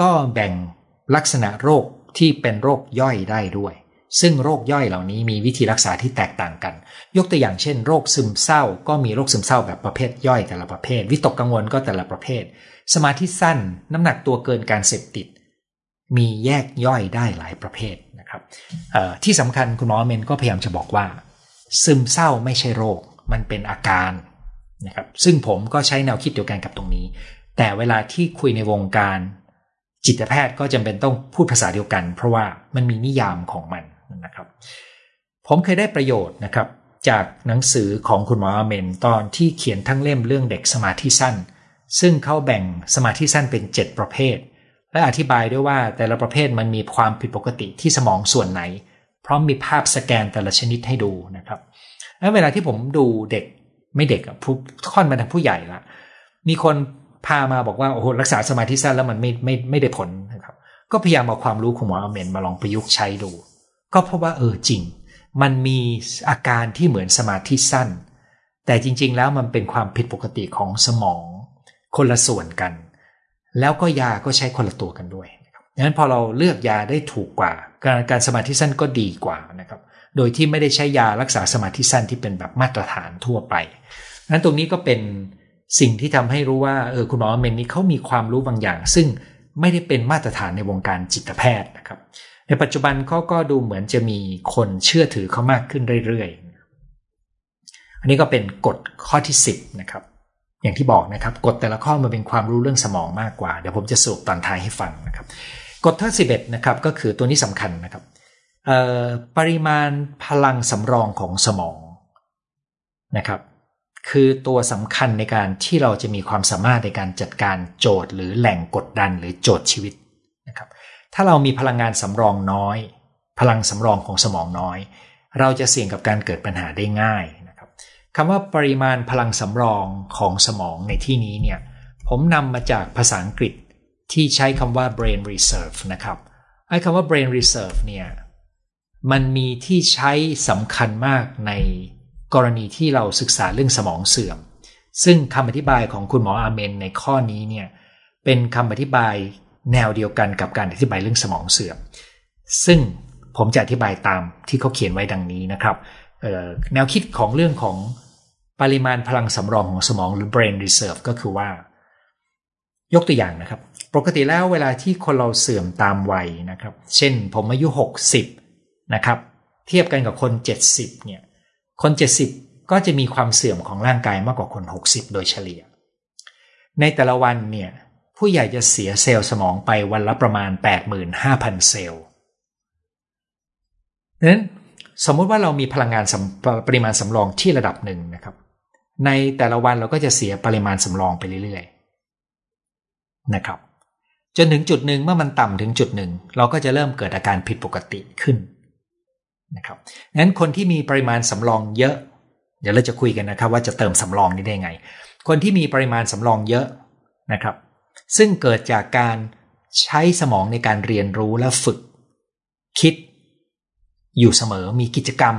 ก็แบ่งลักษณะโรคที่เป็นโรคย่อยได้ด้วย ซึ่งโรคย่อยเหล่านี้มีวิธีรักษาที่แตกต่างกัน ยกตัวอย่างเช่น โรคซึมเศร้า ก็มีโรคซึมเศร้าแบบประเภทย่อยแต่ละประเภท วิตกกังวลก็แต่ละประเภท สมาธิสั้น น้ำหนักตัวเกินการเสพติด มีแยกย่อยได้หลายประเภทนะครับที่สำคัญคุณหมอเมนก็พยายามจะบอกว่า ซึมเศร้าไม่ใช่โรค มันเป็นอาการนะครับ ซึ่งผมก็ใช้แนวคิดเดียวกันกับตรงนี้ แต่เวลาที่คุยในวงการ จิตแพทย์ก็จำเป็นต้องพูดภาษาเดียวกัน เพราะว่ามันมีนิยามของมัน นะครับ ผมเคยได้ประโยชน์นะครับ จากหนังสือของคุณหมออเมนตอนที่เขียนทั้งเล่มเรื่องเด็กสมาธิสั้น ซึ่งเขาแบ่งสมาธิสั้นเป็น 7 ประเภท และอธิบายด้วยว่าแต่ละประเภทมันมีความผิดปกติที่สมองส่วนไหน พร้อมมีภาพสแกนแต่ละชนิดให้ดูนะครับแล้วเวลาที่ผมดูเด็กไม่เด็กอะผู้ค่อนมาทางผู้ใหญ่ละมีคนพามาบอกว่าโอ้โหรักษาสมาธิสั้นแล้วมันไม่ไม่ไม่ได้ผลนะครับ ก็พยายามเอาความรู้ของหมออเมนมาลองประยุกต์ใช้ดู ก็เพราะว่าเออจริง มันมีอาการที่เหมือนสมาธิสั้น แต่จริง ๆ แล้วมันเป็นความผิดปกติของสมอง คนละส่วนกัน แล้วก็ยาก็ใช้คนละตัวกันด้วยดังนั้นพอเราเลือกยาได้ถูกกว่า การการสมาธิสั้นก็ดีกว่านะครับโดยที่ไม่ได้ใช้ยารักษาสมาธิสั้นที่เป็นแบบมาตรฐานทั่วไปนั้นตรงนี้ก็เป็นสิ่งที่ทำให้รู้ว่าเออคุณหมอเมนนี้เขามีความรู้บางอย่าง ซึ่งไม่ได้เป็นมาตรฐานในวงการจิตแพทย์นะครับ ในปัจจุบันเขาก็ดูเหมือนจะมีคนเชื่อถือเขามากขึ้นเรื่อยๆ อันนี้ก็เป็นกฎข้อที่ 10 นะครับ อย่างที่บอกนะครับกฎแต่ละข้อมันเป็นความรู้เรื่องสมองมากกว่า เดี๋ยวผมจะสรุปตอนท้ายให้ฟังนะครับ กฎที่สิบเอ็ดนะครับก็คือตัวนี้สำคัญนะครับปริมาณพลังสำรองของสมองนะครับคือตัวสำคัญในการที่เราจะมีความสามารถในการจัดการโจทย์หรือแหล่งกดดันหรือโจทย์ชีวิต ถ้าเรามีพลังงานสำรองน้อย พลังสำรองของสมองน้อย เราจะเสี่ยงกับการเกิดปัญหาได้ง่ายนะครับคำว่าปริมาณพลังสำรองของสมองในที่นี้เนี่ยผมนำมาจากภาษาอังกฤษที่ใช้คำว่า brain reserve นะครับไอ้คำว่า brain reserve เนี่ยมันมีที่ใช้สำคัญมากในกรณีที่เราศึกษาเรื่องสมองเสื่อม ซึ่งคำอธิบายของคุณหมออาเมนในข้อนี้เนี่ยเป็นคำอธิบาย แนวเดียวกันกับการอธิบายเรื่องสมองเสื่อม ซึ่งผมจะอธิบายตามที่เขาเขียนไว้ดังนี้นะครับ แนวคิดของเรื่องของปริมาณพลังสำรองของสมองหรือ brain reserve ก็คือว่า ยกตัวอย่างนะครับ ปกติแล้วเวลาที่คนเราเสื่อมตามวัยนะครับ เช่นผมอายุ 60 นะครับ เทียบกันกับคน 70 เนี่ย คน 70 ก็จะมีความเสื่อมของร่างกายมากกว่าคน 60 โดยเฉลี่ย ในแต่ละวันเนี่ย ผู้ใหญ่จะเสียเซลล์สมองไปวันละประมาณ 85,000 เซลล์ดังนั้นสมมุติว่าเรามีพลังงานปริมาณสำรองที่ระดับหนึ่งนะครับ ในแต่ละวันเราก็จะเสียปริมาณสำรองไปเรื่อยๆนะครับ จนถึงจุดหนึ่งเมื่อมันต่ำถึงจุดหนึ่งเราก็จะเริ่มเกิดอาการผิดปกติขึ้นนะครับงั้นคนที่มีปริมาณสำรองเยอะ เดี๋ยวเราจะคุยกันนะครับ ว่าจะเติมสำรองนี้ได้ไง คนที่มีปริมาณสำรองเยอะนะครับ ซึ่งเกิดจากการใช้สมองในการเรียนรู้และฝึก คิด อยู่เสมอมีกิจกรรม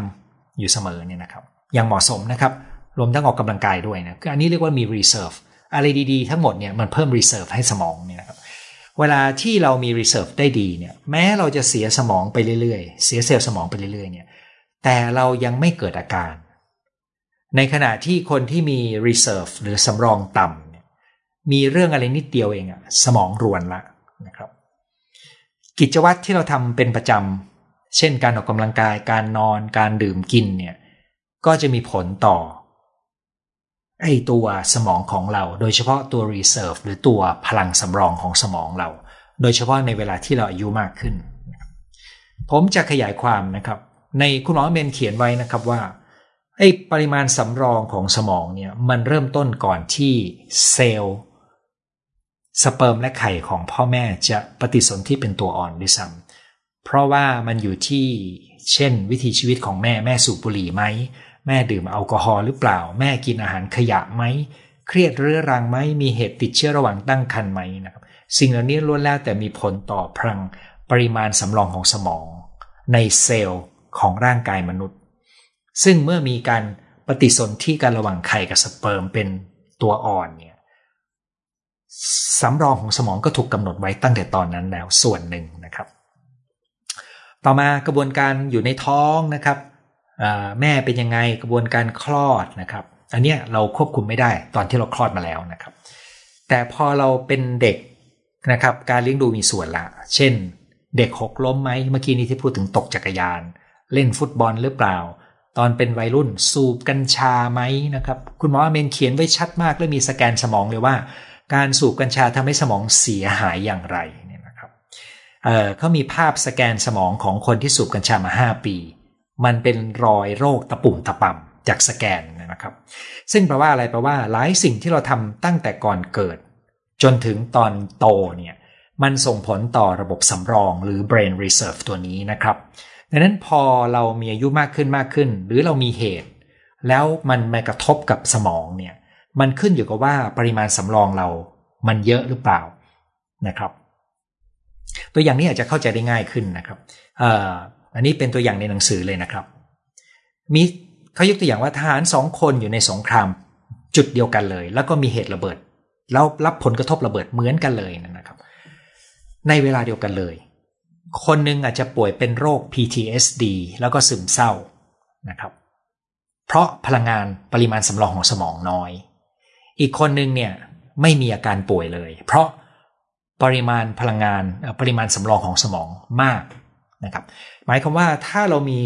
อยู่เสมอเนี่ยนะครับ อย่างเหมาะสมนะครับ รวมทั้งออกกำลังกายด้วยนะคืออันนี้เรียกว่ามี reserve อะไรดีๆ ทั้งหมดเนี่ยมันเพิ่ม reserve ให้สมองเนี่ยนะครับเวลาที่เรามี reserve ได้ดีเนี่ยแม้เราจะเสียสมองไปเรื่อยๆ เสียเซลล์สมองไปเรื่อยๆเนี่ยแต่เรายังไม่เกิดอาการ ในขณะที่คนที่มี reserve หรือสำรองต่ำ มีเรื่องอะไรนิดเดียวเองอะสมองรวนละนะครับ กิจวัตรที่เราทำเป็นประจำเช่นการออกกำลังกายการนอนการดื่มกินเนี่ยก็จะมีผลต่อไอตัวสมองของเรา โดยเฉพาะตัว reserve หรือตัวพลังสำรองของสมองเรา โดยเฉพาะในเวลาที่เราอายุมากขึ้น ผมจะขยายความนะครับ ในคุณหมอเอเมนเขียนไว้นะครับว่าไอ้ปริมาณสำรองของสมองเนี่ยมันเริ่มต้นก่อนที่เซลล์ สเปิร์มและไข่ของพ่อแม่จะปฏิสนธิเป็นตัวอ่อนด้วยซ้ำเพราะว่ามันอยู่ที่เช่น วิถีชีวิตของแม่แม่สูบบุหรี่ไหม แม่ดื่มแอลกอฮอล์หรือเปล่า แม่กินอาหารขยะไหม เครียดเรื้อรังไหมมีเหตุติดเชื้อระหว่างตั้งครรภ์ไหมนะครับสิ่งเหล่านี้ล้วนแล้วแต่มีผลต่อพลังปริมาณสำรองของสมอง ในเซลล์ของร่างกายมนุษย์ ซึ่งเมื่อมีการปฏิสนธิกันระหว่างไข่กับสเปิร์มเป็นตัวอ่อนเนี่ย สำรองของสมองก็ถูกกำหนดไว้ตั้งแต่ตอนนั้นแล้วส่วนหนึ่งนะครับ ต่อมากระบวนการอยู่ในท้องนะครับแม่เป็นยังไงกระบวนการคลอดนะครับ อันนี้เราควบคุมไม่ได้ตอนที่เราคลอดมาแล้วนะครับ แต่พอเราเป็นเด็กนะครับ การเลี้ยงดูมีส่วนละ เช่น เด็กหกล้มไหมเมื่อกี้นี้ที่พูดถึงตกจักรยาน เล่นฟุตบอลหรือเปล่า ตอนเป็นวัยรุ่นสูบกัญชาไหมนะครับ คุณหมอเมนเขียนไว้ชัดมากและมีสแกนสมองเลยว่า การสูบกัญชาทำให้สมองเสียหายอย่างไรเนี่ยนะครับเขามีภาพสแกนสมองของคนที่สูบกัญชามา5ปี มันเป็นรอยโรคตะปุ่มตะป่ำจากสแกนนะครับ ซึ่งแปลว่าอะไรแปลว่าหลายสิ่งที่เราทำตั้งแต่ก่อนเกิด จนถึงตอนโตเนี่ยมันส่งผลต่อระบบสำรองหรือ brain reserve ตัวนี้นะครับ ดังนั้นพอเรามีอายุมากขึ้นมากขึ้น หรือเรามีเหตุ แล้วมันมากระทบกับสมองเนี่ย มันขึ้นอยู่กับว่าปริมาณสำรองเรามันเยอะหรือเปล่านะครับ ตัวอย่างนี้อาจจะเข้าใจได้ง่ายขึ้นนะครับอันนี้เป็นตัวอย่างในหนังสือเลยนะครับ มีเขายกตัวอย่างว่าทหารสองคนอยู่ในสงครามจุดเดียวกันเลย แล้วก็มีเหตุระเบิด แล้วรับผลกระทบระเบิดเหมือนกันเลยนะครับ ในเวลาเดียวกันเลย คนหนึ่งอาจจะป่วยเป็นโรค PTSD แล้วก็ซึมเศร้านะครับ เพราะพลังงานปริมาณสำรองของสมองน้อย อีกคนหนึ่งเนี่ยไม่มีอาการป่วยเลย เพราะปริมาณพลังงานปริมาณสำรองของสมองมากนะครับหมายความว่าถ้าเรามี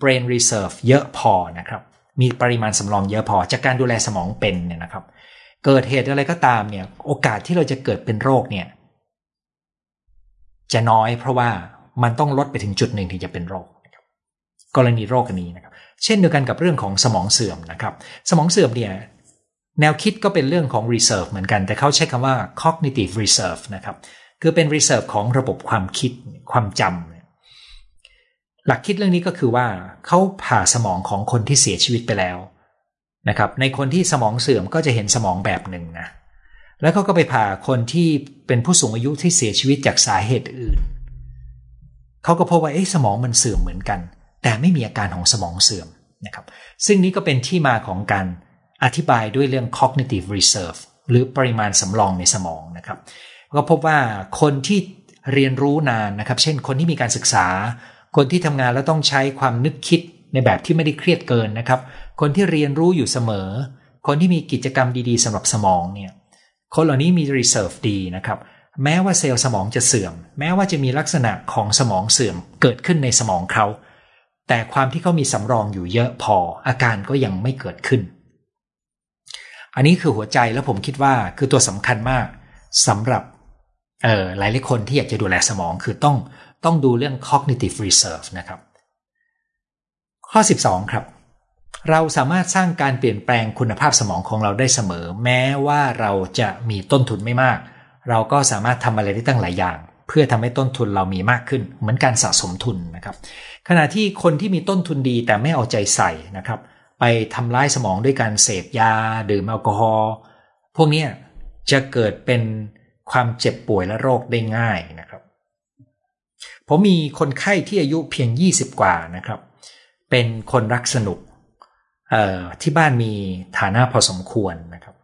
brain reserve เยอะพอนะครับมีปริมาณสำรองเยอะพอ จากการดูแลสมองเป็นเนี่ยนะครับ เกิดเหตุอะไรก็ตามเนี่ย โอกาสที่เราจะเกิดเป็นโรคเนี่ย จะน้อยเพราะว่ามันต้องลดไปถึงจุดหนึ่งถึงจะเป็นโรคกรณีโรคอันนี้นะครับ เช่นเดียวกันกับเรื่องของสมองเสื่อมนะครับ สมองเสื่อมเนี่ย แนวคิดก็เป็นเรื่องของ reserve เหมือนกัน แต่เขาใช้คำว่า cognitive reserve นะครับ คือเป็น reserve ของระบบความคิดความจำหลักคิดเรื่องนี้ก็คือว่าเขาผ่าสมองของคนที่เสียชีวิตไปแล้วนะครับ ในคนที่สมองเสื่อมก็จะเห็นสมองแบบหนึ่งนะ แล้วเขาก็ไปผ่าคนที่เป็นผู้สูงอายุที่เสียชีวิตจากสาเหตุอื่น เขาก็พบว่าเอ๊ะสมองมันเสื่อมเหมือนกัน แต่ไม่มีอาการของสมองเสื่อมนะครับ ซึ่งนี้ก็เป็นที่มาของการ อธิบายด้วยเรื่อง cognitive reserve หรือปริมาณสำรองในสมองนะครับ ก็พบว่าคนที่เรียนรู้นานนะครับ เช่น คนที่มีการศึกษา คนที่ทำงานแล้วต้องใช้ความนึกคิดในแบบที่ไม่ได้เครียดเกินนะครับ คนที่เรียนรู้อยู่เสมอ คนที่มีกิจกรรมดีๆสำหรับสมองเนี่ย คนเหล่านี้มี reserve ดีนะครับ แม้ว่าเซลล์สมองจะเสื่อม แม้ว่าจะมีลักษณะของสมองเสื่อมเกิดขึ้นในสมองเขา แต่ความที่เขามีสำรองอยู่เยอะพออาการก็ยังไม่เกิดขึ้น อันนี้คือหัวใจแล้วผมคิดว่าคือตัวสำคัญมากสำหรับเอ่อหลายหลายคนที่อยากจะดูแลสมองคือต้องต้องดูเรื่อง cognitive reserve นะครับ ข้อ 12 ครับ เราสามารถสร้างการเปลี่ยนแปลงคุณภาพสมองของเราได้เสมอ แม้ว่าเราจะมีต้นทุนไม่มาก เราก็สามารถทำอะไรได้ตั้งหลายอย่าง เพื่อทำให้ต้นทุนเรามีมากขึ้น เหมือนการสะสมทุนนะครับ ขณะที่คนที่มีต้นทุนดีแต่ไม่เอาใจใส่นะครับ ไปทำร้ายสมองด้วยการเสพยาดื่มแอลกอฮอล์พวกนี้จะเกิดเป็นความเจ็บป่วยและโรคได้ง่ายนะครับ ผมมีคนไข้ที่อายุเพียง 20 กว่านะครับ เป็นคนรักสนุกที่บ้านมีฐานะพอสมควรนะครับ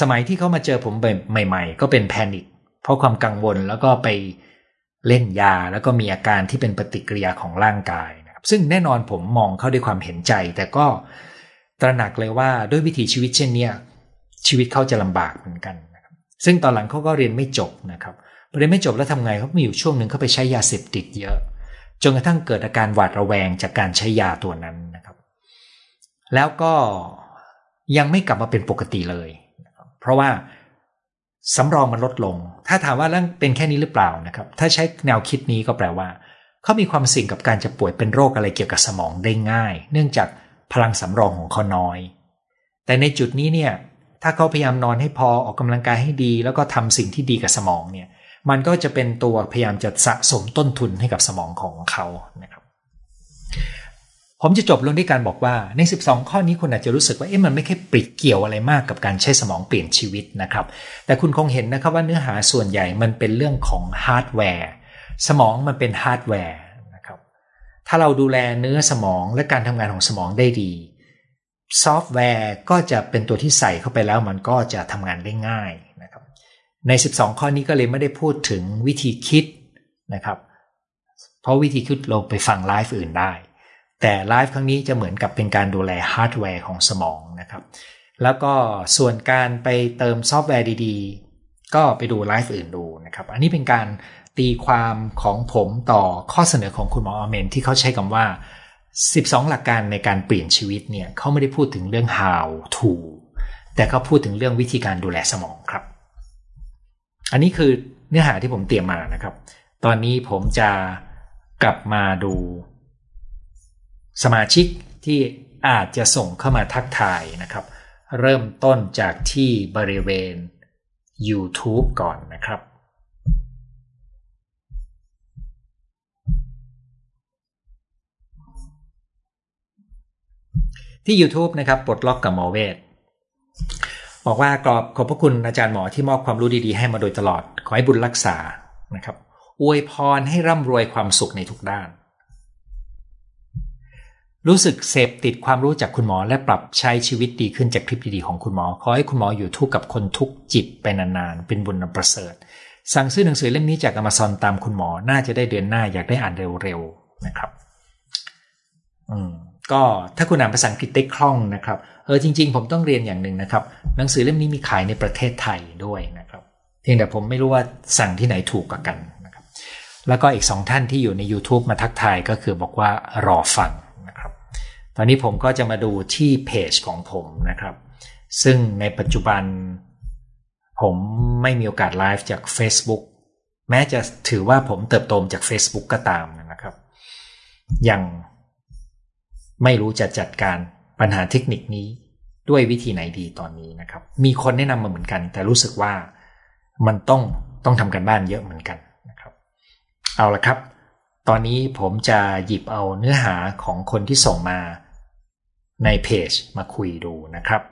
สมัยที่เขามาเจอผมใหม่ ๆ ก็เป็นแพนิคเพราะความกังวลแล้วก็ไปเล่นยาแล้วก็มีอาการที่เป็นปฏิกิริยาของร่างกาย ซึ่งแน่นอนผมมองเขาด้วยความเห็นใจ แต่ก็ตระหนักเลยว่าด้วยวิถีชีวิตเช่นนี้ชีวิตเขาจะลำบากเหมือนกันซึ่งตอนหลังเขาก็เรียนไม่จบนะครับเรียนไม่จบแล้วทำไงเขามีอยู่ช่วงหนึ่งเขาไปใช้ยาเสพติดเยอะ จนกระทั่งเกิดอาการหวาดระแวงจากการใช้ยาตัวนั้นนะครับ แล้วก็ยังไม่กลับมาเป็นปกติเลย เพราะว่าสำรองมันลดลง ถ้าถามว่าเรื่องเป็นแค่นี้หรือเปล่านะครับ ถ้าใช้แนวคิดนี้ก็แปลว่า เขามีความเสี่ยงกับการจะป่วยเป็นโรคอะไรเกี่ยวกับสมองได้ง่าย เนื่องจากพลังสำรองของเขาน้อย แต่ในจุดนี้เนี่ยถ้าเขาพยายามนอนให้พอออกกำลังกายให้ดี แล้วก็ทำสิ่งที่ดีกับสมองเนี่ยมันก็จะเป็นตัวพยายามจะสะสมต้นทุนให้กับสมองของเขานะครับผมจะจบลงด้วยการบอกว่าใน 12 ข้อนี้คุณอาจจะรู้สึกว่าเอ๊ะมันไม่แค่ปริดเกี่ยวอะไรมากกับการใช้สมองเปลี่ยนชีวิตนะครับ แต่คุณคงเห็นนะครับว่าเนื้อหาส่วนใหญ่มันเป็นเรื่องของฮาร์ดแวร์ สมองมันเป็นฮาร์ดแวร์นะครับ ถ้าเราดูแลเนื้อสมองและการทำงานของสมองได้ดี ซอฟต์แวร์ก็จะเป็นตัวที่ใส่เข้าไปแล้วมันก็จะทำงานได้ง่ายนะครับ ใน 12 ข้อนี้ก็เลยไม่ได้พูดถึงวิธีคิดนะครับ เพราะวิธีคิดเราไปฟังไลฟ์อื่นได้ แต่ไลฟ์ครั้งนี้จะเหมือนกับเป็นการดูแลฮาร์ดแวร์ของสมองนะครับ แล้วก็ส่วนการไปเติมซอฟต์แวร์ดี ๆ ก็ไปดูไลฟ์อื่นดูนะครับ อันนี้เป็นการ ตีความของผมต่อข้อเสนอของคุณหมอเอเมนที่เขาใช้คำว่า 12 หลักการในการเปลี่ยนชีวิตเนี่ยเขาไม่ได้พูดถึงเรื่อง how to แต่เขาพูดถึงเรื่องวิธีการดูแลสมองครับ อันนี้คือเนื้อหาที่ผมเตรียมมานะครับ ตอนนี้ผมจะกลับมาดูสมาชิกที่อาจจะส่งเข้ามาทักทายนะครับ เริ่มต้นจากที่บริเวณ YouTube ก่อนนะครับ ที่ YouTube นะครับปลดล็อกกับหมอเวทบอกว่ากรอบขอบพระคุณอาจารย์หมอที่มอบความรู้ดีๆให้มาโดยตลอด ขอให้บุญรักษานะครับอวยพรให้ร่ำรวยความสุขในทุกด้าน รู้สึกเสพติดความรู้จากคุณหมอและปรับใช้ชีวิตดีขึ้นจากคลิปดีๆของคุณหมอ ขอให้คุณหมออยู่ทุกกับคนทุกจิตไปนานๆ เป็นบุญนประเสริฐ สั่งซื้อหนังสือเล่มนี้จากอเมซอนตามคุณหมอ น่าจะได้เดือนหน้าอยากได้อ่านเร็วๆนะครับ อืม ก็ถ้าคุณอ่านภาษาอังกฤษได้คล่องนะครับเออจริง ๆ ผมต้องเรียนอย่างหนึ่งนะครับ หนังสือเล่มนี้มีขายในประเทศไทยด้วยนะครับ เพียงแต่ผมไม่รู้ว่าสั่งที่ไหนถูกกว่ากันนะครับ แล้วก็อีกสองท่านที่อยู่ใน YouTube มาทักทายก็คือบอกว่ารอฟังนะครับ ตอนนี้ผมก็จะมาดูที่เพจของผมนะครับ ซึ่งในปัจจุบัน ผมไม่มีโอกาสไลฟ์จาก Facebook แม้จะถือว่าผมเติบโตจาก Facebook ก็ตามนะครับ อยัง ไม่รู้จะจัดการปัญหาเทคนิคนี้ด้วยวิธีไหนดีตอนนี้นะครับ มีคนแนะนำมาเหมือนกัน แต่รู้สึกว่ามันต้องต้องทำกันบ้านเยอะเหมือนกันนะครับ เอาละครับ ตอนนี้ผมจะหยิบเอาเนื้อหาของคนที่ส่งมาในเพจมาคุยดูนะครับ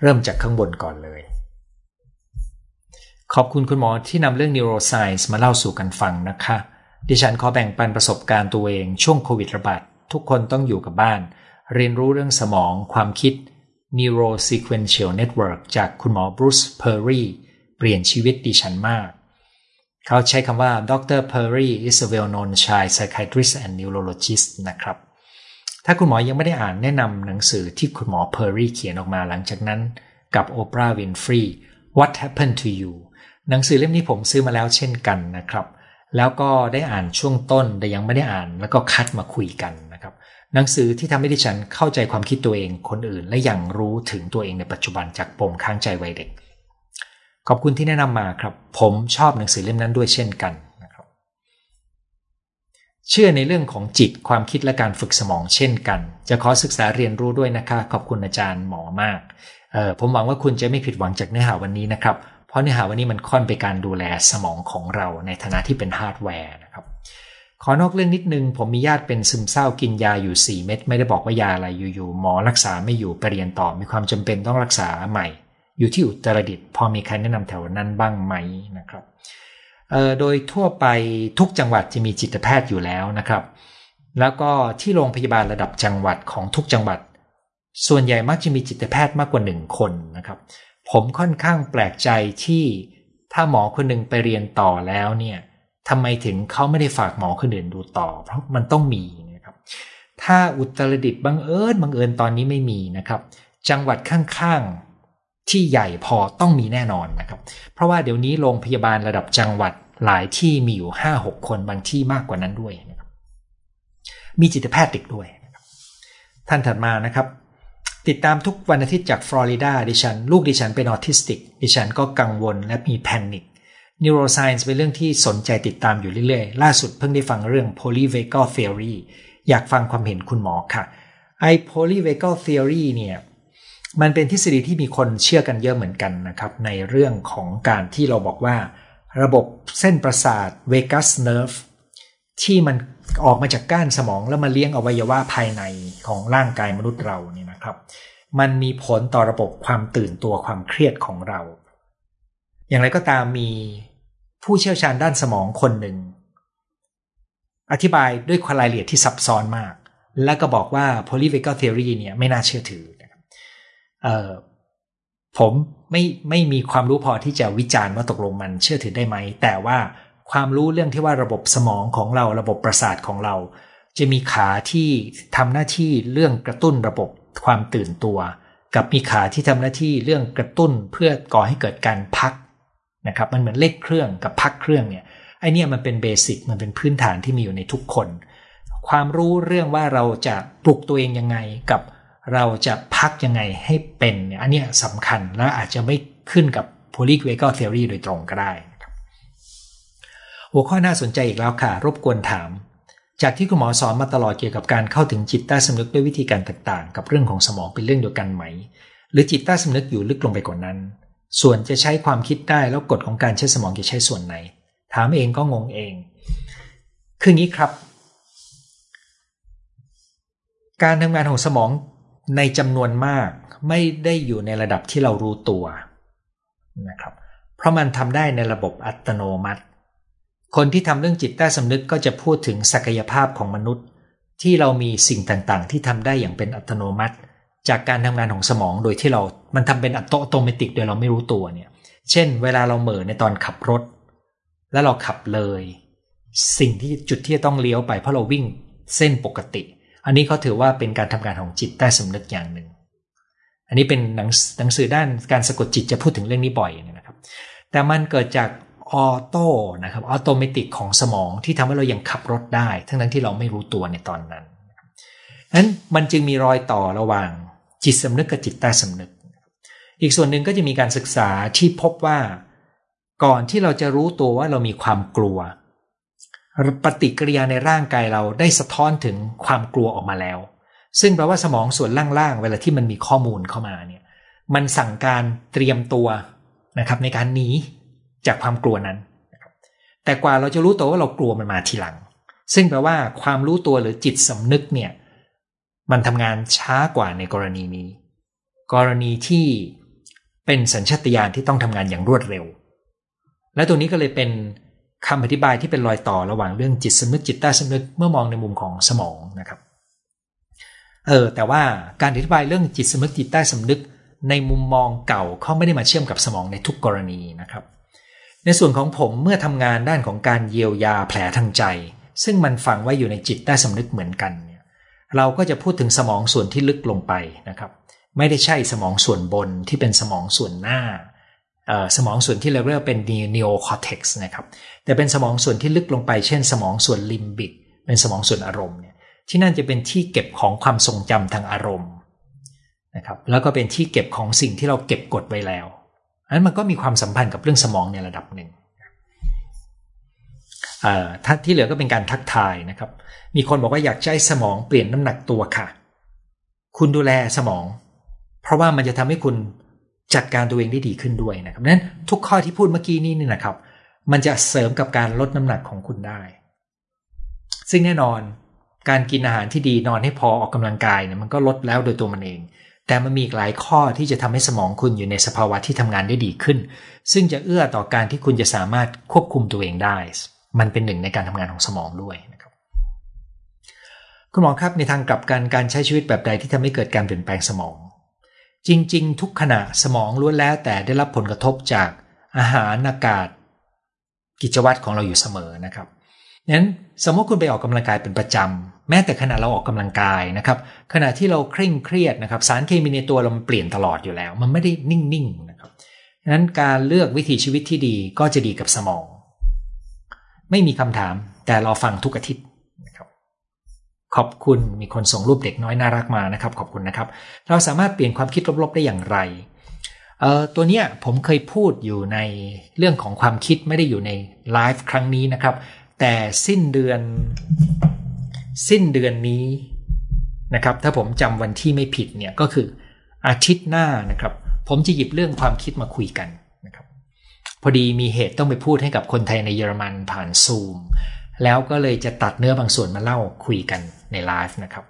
เริ่มจากข้างบนก่อนเลย ขอบคุณคุณหมอที่นำเรื่อง neuroscience มาเล่าสู่กันฟังนะคะ ดิฉันขอแบ่งปันประสบการณ์ตัวเองช่วงโควิดระบาด ทุกคนต้องอยู่กับบ้าน เรียนรู้เรื่องสมองความคิด Neurosequential Network จากคุณหมอบรูซเพอร์รีเปลี่ยนชีวิตดิฉันมาก เขาใช้คำว่า Dr. Perry is a well-known child psychiatrist and neurologist นะครับ ถ้าคุณหมอยังไม่ได้อ่านแนะนำหนังสือที่คุณหมอเพอร์รีเขียนออกมาหลังจากนั้น กับโอปราห์วินฟรี What happened to you หนังสือเล่มนี้ผมซื้อมาแล้วเช่นกันนะครับ แล้วก็ได้อ่านช่วงต้นแต่ยังไม่ได้อ่านแล้วก็คัดมาคุยกันน หนังสือที่ทำให้ดิฉันเข้าใจความคิดตัวเองคนอื่น และยังรู้ถึงตัวเองในปัจจุบันจากปมค้างใจวัยเด็ก ขอบคุณที่แนะนำมาครับ ผมชอบหนังสือเล่มนั้นด้วยเช่นกันนะครับ เชื่อในเรื่องของจิตความคิดและการฝึกสมองเช่นกัน จะขอศึกษาเรียนรู้ด้วยนะคะ ขอบคุณอาจารย์หมอมากเออผมหวังว่าคุณจะไม่ผิดหวังจากเนื้อหาวันนี้นะครับ เพราะเนื้อหาวันนี้มันค่อนไปการดูแลสมองของเราในฐานะที่เป็นฮาร์ดแวร์นะครับ ขอนอกเรื่องนิดนึง ผมมีญาติเป็นซึมเศร้ากินยาอยู่ 4 เม็ดไม่ได้บอกว่ายาอะไรอยู่ๆหมอรักษาไม่อยู่ไปเรียนต่อมีความจำเป็นต้องรักษาใหม่ อยู่ที่อุตรดิตถ์พอมีใครแนะนำแถวนั้นบ้างไหมนะครับโดยทั่วไปทุกจังหวัดจะมีจิตแพทย์อยู่แล้วนะครับ แล้วก็ที่โรงพยาบาลระดับจังหวัดของทุกจังหวัด ส่วนใหญ่มักจะมีจิตแพทย์มากกว่าหนึ่งคนนะครับ ผมค่อนข้างแปลกใจที่ถ้าหมอคนหนึ่งไปเรียนต่อแล้วเนี่ย ทำไมถึงเขาไม่ได้ฝากหมอคนอื่นดูต่อ เพราะมันต้องมีนะครับ ถ้าอุตรดิตถ์บังเอิญบังเอิญตอนนี้ไม่มีนะครับ จังหวัดข้างๆที่ใหญ่พอต้องมีแน่นอนนะครับ เพราะว่าเดี๋ยวนี้โรงพยาบาลระดับจังหวัดหลายที่มีอยู่ห้าหกคนบางที่มากกว่านั้นด้วยนะครับ มีจิตแพทย์เด็กด้วยท่านถัดมานะครับ ติดตามทุกวันอาทิตย์จากฟลอริดาดิฉัน ลูกดิฉันเป็นออทิสติก ดิฉันก็กังวลและมีแพนิค Neuroscience เป็นเรื่องที่สนใจติดตามอยู่เรื่อยๆ ล่าสุดเพิ่งได้ฟังเรื่อง polyvagal theory อยากฟังความเห็นคุณหมอค่ะไอ้ polyvagal theory เนี่ยมันเป็นทฤษฎีที่มีคนเชื่อกันเยอะเหมือนกันนะครับ ในเรื่องของการที่เราบอกว่า ระบบเส้นประสาท vagus nerve ที่มันออกมาจากก้านสมองแล้วมาเลี้ยงอวัยวะภายในของร่างกายมนุษย์เราเนี่ยนะครับ มันมีผลต่อระบบความตื่นตัวความเครียดของเรา อย่างไรก็ตามมีผู้เชี่ยวชาญด้านสมองคนหนึ่ง อธิบายด้วยความรายละเอียดที่ซับซ้อนมาก และก็บอกว่า polyvagal theory เนี่ยไม่น่าเชื่อถือเออผมไม่ไม่มีความรู้พอที่จะวิจารณ์ว่าตกลงมันเชื่อถือได้ไหม แต่ว่าความรู้เรื่องที่ว่าระบบสมองของเราระบบประสาทของเรา จะมีขาที่ทำหน้าที่เรื่องกระตุ้นระบบความตื่นตัว กับมีขาที่ทำหน้าที่เรื่องกระตุ้นเพื่อก่อให้เกิดการพัก นะครับมันเหมือนเลขเครื่องกับพักเครื่องเนี่ยไอเนี่ยมันเป็นเบสิกมันเป็นพื้นฐานที่มีอยู่ในทุกคน ความรู้เรื่องว่าเราจะปลุกตัวเองยังไงกับเราจะพักยังไงให้เป็นเนี่ยอันเนี้สำคัญและอาจจะไม่ขึ้นกับ polyvagal theory โดยตรงก็ได้หัวข้อน่าสนใจอีกแล้วค่ะ รบกวนถาม จากที่คุณหมอสอนมาตลอดเกี่ยวกับการเข้าถึงจิตใต้สำนึกด้วยวิธีการต่างๆ กับเรื่องของสมองเป็นเรื่องเดียวกันไหม หรือจิตใต้สำนึกอยู่ลึกลงไปกว่านั้น ส่วนจะใช้ความคิดได้แล้วกฎของการใช้สมองจะใช้ส่วนไหน ถามเองก็งงเอง คืองี้ครับ การทำงานของสมองในจำนวนมากไม่ได้อยู่ในระดับที่เรารู้ตัวนะครับ เพราะมันทำได้ในระบบอัตโนมัติ คนที่ทำเรื่องจิตใต้สำนึกก็จะพูดถึงศักยภาพของมนุษย์ ที่เรามีสิ่งต่างๆ ที่ทำได้อย่างเป็นอัตโนมัติ จากการทำงานของสมองโดยที่เรา มันทำเป็นอัตโนมัติโดยเราไม่รู้ตัวเนี่ย เช่น เวลาเราเหม่อในตอนขับรถ แล้วเราขับเลย สิ่งที่จุดที่จะต้องเลี้ยวไปเพราะเราวิ่งเส้นปกติ อันนี้เขาถือว่าเป็นการทำงานของจิตใต้สำนึกอย่างหนึ่ง อันนี้เป็นหนังหนังสือด้านการสะกดจิตจะพูดถึงเรื่องนี้บ่อยนะครับ แต่มันเกิดจาก auto นะครับ automatic ของสมองที่ทำให้เรายังขับรถได้ ทั้งนั้นที่เราไม่รู้ตัวในตอนนั้นนั้นมันจึงมีรอยต่อระหว่าง จิตสำนึกกับจิตใต้สำนึก อีกส่วนหนึ่งก็จะมีการศึกษาที่พบว่า ก่อนที่เราจะรู้ตัวว่าเรามีความกลัว ปฏิกิริยาในร่างกายเราได้สะท้อนถึงความกลัวออกมาแล้ว ซึ่งแปลว่าสมองส่วนล่างๆเวลาที่มันมีข้อมูลเข้ามาเนี่ยมันสั่งการเตรียมตัวนะครับ ในการหนีจากความกลัวนั้น แต่กว่าเราจะรู้ตัวว่าเรากลัวมันมาทีหลัง ซึ่งแปลว่าความรู้ตัวหรือจิตสำนึกเนี่ย มันทำงานช้ากว่าในกรณีนี้ กรณีที่เป็นสัญชาตญาณที่ต้องทำงานอย่างรวดเร็ว และตัวนี้ก็เลยเป็นคำอธิบายที่เป็นรอยต่อระหว่างเรื่องจิตสำนึกจิตใต้สำนึกเมื่อมองในมุมของสมองนะครับ เออ แต่ว่าการอธิบายเรื่องจิตสำนึกจิตใต้สำนึก ในมุมมองเก่าเขาไม่ได้มาเชื่อมกับสมองในทุกกรณีนะครับ ในส่วนของผมเมื่อทำงานด้านของการเยียวยาแผลทางใจ ซึ่งมันฝังไว้อยู่ในจิตใต้สำนึกเหมือนกันเราก็จะพูดถึงสมองส่วนที่ลึกลงไปนะครับ ไม่ได้ใช่สมองส่วนบนที่เป็นสมองส่วนหน้าสมองส่วนที่เราเรียกเป็น neocortex นะครับแต่เป็นสมองส่วนที่ลึกลงไป เช่น สมองส่วนลิมบิก เป็นสมองส่วนอารมณ์เนี่ยที่นั่นจะเป็นที่เก็บของความทรงจำทางอารมณ์นะครับแล้วก็เป็นที่เก็บของสิ่งที่เราเก็บกดไว้แล้วนั้นมันก็มีความสัมพันธ์กับเรื่องสมองในระดับหนึ่งท่าที่เหลือก็เป็นการทักทายนะครับ มีคนบอกว่าอยากใช้สมองเปลี่ยนน้ำหนักตัวค่ะ คุณดูแลสมอง เพราะว่ามันจะทำให้คุณจัดการตัวเองได้ดีขึ้นด้วยนะครับนั้นทุกข้อที่พูดเมื่อกี้นี้นี่นะครับ มันจะเสริมกับการลดน้ำหนักของคุณได้ ซึ่งแน่นอนการกินอาหารที่ดีนอนให้พอออกกำลังกายเนี่ยมันก็ลดแล้วโดยตัวมันเอง แต่มันมีหลายข้อที่จะทำให้สมองคุณอยู่ในสภาวะที่ทำงานได้ดีขึ้น ซึ่งจะเอื้อต่อการที่คุณจะสามารถควบคุมตัวเองได้ มันเป็นหนึ่งในการทำงานของสมองด้วยน คุณหมอครับในทางกลับกันการใช้ชีวิตแบบใดที่ทำให้เกิดการเปลี่ยนแปลงสมอง จริง ๆ ทุกขณะสมองล้วนแล้วแต่ได้รับผลกระทบจากอาหารอากาศ กิจวัตรของเราอยู่เสมอนะครับนั้นสมมติคุณไปออกกำลังกายเป็นประจำแม้แต่ขณะเราออกกำลังกายนะครับ ขณะที่เราเคร่งเครียดนะครับ สารเคมีในตัวเราเปลี่ยนตลอดอยู่แล้ว มันไม่ได้นิ่งๆนะครับนั้นการเลือกวิถีชีวิตที่ดีก็จะดีกับสมอง ไม่มีคำถามแต่เราฟังทุกอาทิตย์ ขอบคุณมีคนส่งรูปเด็กน้อยน่ารักมานะครับ ขอบคุณนะครับ เราสามารถเปลี่ยนความคิดลบๆได้อย่างไรเอ่อตัวเนี้ยผมเคยพูดอยู่ในเรื่องของความคิดไม่ได้อยู่ในไลฟ์ครั้งนี้นะครับ แต่สิ้นเดือน สิ้นเดือนนี้นะครับ ถ้าผมจำวันที่ไม่ผิดเนี่ยก็คืออาทิตย์หน้านะครับ ผมจะหยิบเรื่องความคิดมาคุยกันนะครับ พอดีมีเหตุต้องไปพูดให้กับคนไทยในเยอรมันผ่านซูม แล้วก็เลยจะตัดเนื้อบางส่วนมาเล่าคุยกันในไลฟ์นะครับ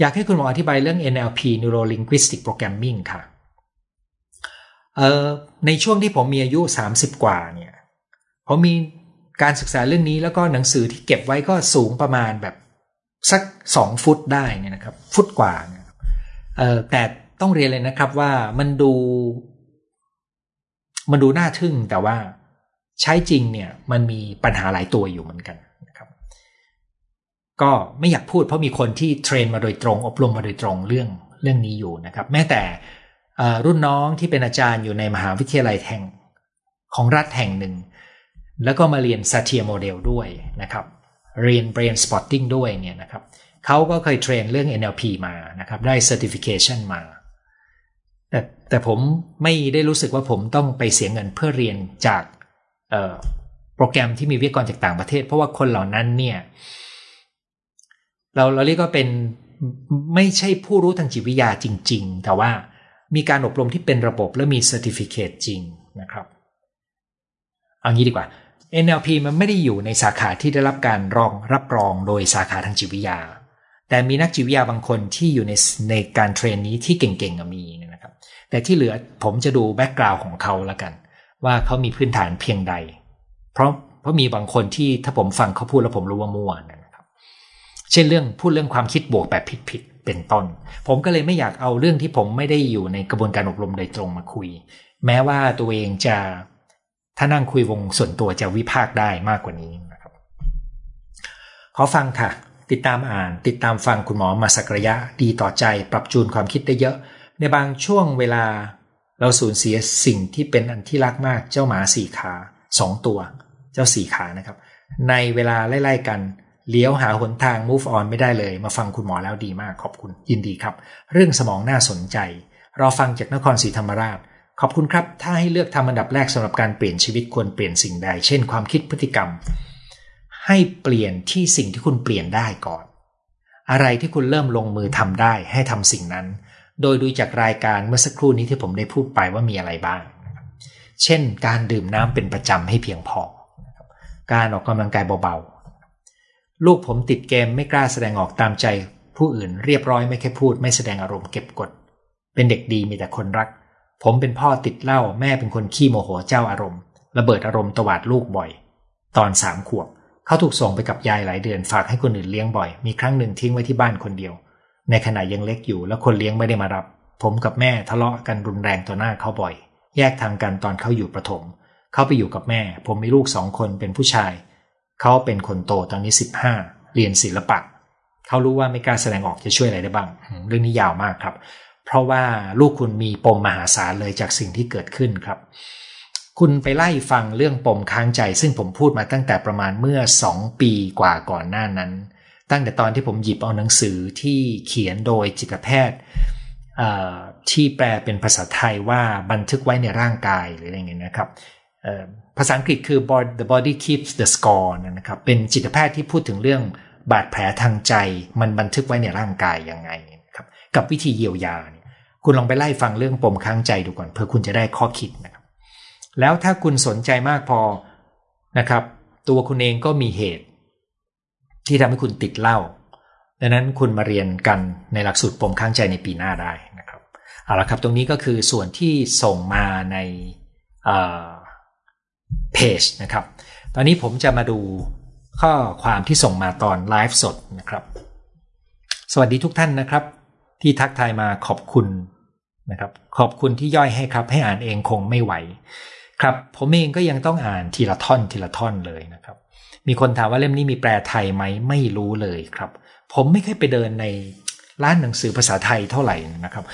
อยากให้คุณหมออธิบายเรื่อง NLP Neuro Linguistic Programming ค่ะในช่วงที่ผมมีอายุ 30 กว่าเนี่ยผมมีการศึกษาเรื่องนี้แล้วก็หนังสือที่เก็บไว้ก็สูงประมาณแบบสักสองฟุตได้เนี่ยนะครับ ฟุตกว่าเนี่ยแต่ต้องเรียนเลยนะครับว่ามันดู มันดูน่าทึ่งแต่ว่า ใช้จริงเนี่ยมันมีปัญหาหลายตัวอยู่เหมือนกันนะครับ ก็ไม่อยากพูดเพราะมีคนที่เทรนมาโดยตรง อบรมมาโดยตรงเรื่องเรื่องนี้อยู่นะครับ แม้แต่รุ่นน้องที่เป็นอาจารย์อยู่ในมหาวิทยาลัยแห่งของรัฐแห่งหนึ่ง แล้วก็มาเรียน Satir Model ด้วยนะครับ เรียน Brain Spotting ด้วยเนี่ยนะครับเขาก็เคยเทรนเรื่อง NLP มานะครับ ได้ Certification มา แต่แต่ผมไม่ได้รู้สึกว่าผมต้องไปเสียเงินเพื่อเรียนจาก โปรแกรมที่มีวิทยากรจากต่างประเทศ เพราะว่าคนเหล่านั้นเนี่ย เราเราเรียกว่าเป็นไม่ใช่ผู้รู้ทางจิตวิทยาจริง ๆ แต่ว่ามีการอบรมที่เป็นระบบและมี Certificate จริงนะครับ เอางี้ดีกว่า NLP มันไม่ได้อยู่ในสาขาที่ได้รับการรองรับรองโดยสาขาทางจิตวิทยา แต่มีนักจิตวิทยาบางคนที่อยู่ในในการ train นี้ที่เก่งๆมีนะครับ แต่ที่เหลือผมจะดู background ของเขาละกัน ว่าเขามีพื้นฐานเพียงใด เพราะเพราะมีบางคนที่ถ้าผมฟังเขาพูดแล้วผมรู้ว่ามั่วนะครับ เช่นเรื่องพูดเรื่องความคิดบวกแบบผิดๆเป็นต้น ผมก็เลยไม่อยากเอาเรื่องที่ผมไม่ได้อยู่ในกระบวนการอบรมโดยตรงมาคุย แม้ว่าตัวเองจะถ้านั่งคุยวงส่วนตัวจะวิพากษ์ได้มากกว่านี้นะครับ ขอฟังค่ะ ติดตามอ่าน ติดตามฟังคุณหมอมาสักระยะ ดีต่อใจ ปรับจูนความคิดได้เยอะ ในบางช่วงเวลา เราสูญเสียสิ่งที่เป็นอันที่รักมากเจ้าหมาสี่ขาสองตัว เจ้าสี่ขานะครับ ในเวลาไล่ๆกันเลี้ยวหาหนทาง move on ไม่ได้เลย มาฟังคุณหมอแล้วดีมากขอบคุณยินดีครับ เรื่องสมองน่าสนใจราฟังจากนครศรีธรรมราช ขอบคุณครับ ถ้าให้เลือกทำอันดับแรกสำหรับการเปลี่ยนชีวิตควรเปลี่ยนสิ่งใด เช่นความคิดพฤติกรรม ให้เปลี่ยนที่สิ่งที่คุณเปลี่ยนได้ก่อน อะไรที่คุณเริ่มลงมือทำได้ให้ทำสิ่งนั้น โดยดูจากรายการเมื่อสักครู่นี้ที่ผมได้พูดไปว่ามีอะไรบ้าง เช่น การดื่มน้ำเป็นประจำให้เพียงพอ การออกกำลังกายเบาๆ ลูกผมติดเกมไม่กล้าแสดงออกตามใจ ผู้อื่นเรียบร้อยไม่แค่พูด ไม่แสดงอารมณ์เก็บกด เป็นเด็กดีมีแต่คนรัก ผมเป็นพ่อติดเหล้าแม่เป็นคนขี้โมโหเจ้าอารมณ์ ระเบิดอารมณ์ตวาดลูกบ่อย ตอนสามขวบเขาถูกส่งไปกับยายหลายเดือนฝากให้คนอื่นเลี้ยงบ่อย มีครั้งหนึ่งทิ้งไว้ที่บ้านคนเดียว ในขณะยังเล็กอยู่แล้วคนเลี้ยงไม่ได้มารับ ผมกับแม่ทะเลาะกันรุนแรงต่อหน้าเขาบ่อย แยกทางกันตอนเขาอยู่ประถม เขาไปอยู่กับแม่ ผมมีลูกสองคนเป็นผู้ชาย เขาเป็นคนโตตอนนี้สิบห้าเรียนศิลปะ เขารู้ว่าไม่กล้าแสดงออกจะช่วยอะไรได้บ้าง เรื่องนี้ยาวมากครับ เพราะว่าลูกคุณมีปมมหาศาลเลยจากสิ่งที่เกิดขึ้นครับ คุณไปไล่ฟังเรื่องปมค้างใจ ซึ่งผมพูดมาตั้งแต่ประมาณเมื่อสองปีกว่าก่อนหน้านั้น ตั้งแต่ตอนที่ผมหยิบเอาหนังสือที่เขียนโดยจิตแพทย์ที่แปลเป็นภาษาไทยว่าบันทึกไว้ในร่างกายหรืออะไรเงี้ยนะครับภาษาอังกฤษคือ the body keeps the score นะครับเป็นจิตแพทย์ที่พูดถึงเรื่องบาดแผลทางใจ มันบันทึกไว้ในร่างกายยังไงครับกับวิธีเยียวยาเนี่ยคุณลองไปไล่ฟังเรื่องปมค้างใจดูก่อนเพื่อคุณจะได้ข้อคิดนะครับแล้วถ้าคุณสนใจมากพอนะครับตัวคุณเองก็มีเหตุ ที่ทำให้คุณติดเหล้าดังนั้นคุณมาเรียนกันในหลักสูตรปมค้างใจในปีหน้าได้นะครับเอาละครับตรงนี้ก็คือส่วนที่ส่งมาในเพจนะครับ ตอนนี้ผมจะมาดูข้อความที่ส่งมาตอนไลฟ์สดนะครับ สวัสดีทุกท่านนะครับ ที่ทักทายมาขอบคุณนะครับ ขอบคุณที่ย่อยให้ครับ ให้อ่านเองคงไม่ไหว ครับ ผมเองก็ยังต้องอ่านทีละท่อนทีละท่อนเลยนะครับ มีคนถามว่าเล่มนี้มีแปลไทยไหมไม่รู้เลยครับ ผมไม่เคยไปเดินในร้านหนังสือภาษาไทยเท่าไหร่นะครับ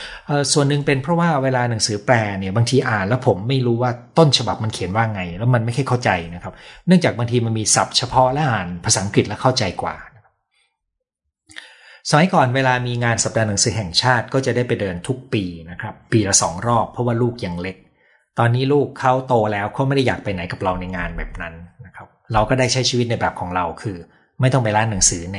ส่วนหนึ่งเป็นเพราะว่าเวลาหนังสือแปลเนี่ยบางทีอ่านแล้วผมไม่รู้ว่าต้นฉบับมันเขียนว่าไง แล้วมันไม่ค่อยเข้าใจนะครับ เนื่องจากบางทีมันมีศัพท์เฉพาะและอ่านภาษาอังกฤษแล้วเข้าใจกว่า สมัยก่อนเวลามีงานสัปดาห์หนังสือแห่งชาติก็จะได้ไปเดินทุกปีนะครับปีละสองรอบเพราะว่าลูกยังเล็ก ตอนนี้ลูกเขาโตแล้วเขาไม่ได้อยากไปไหนกับเราในงานแบบนั้น เราก็ได้ใช้ชีวิตในแบบของเราคือ ไม่ต้องไปร้านหนังสือใน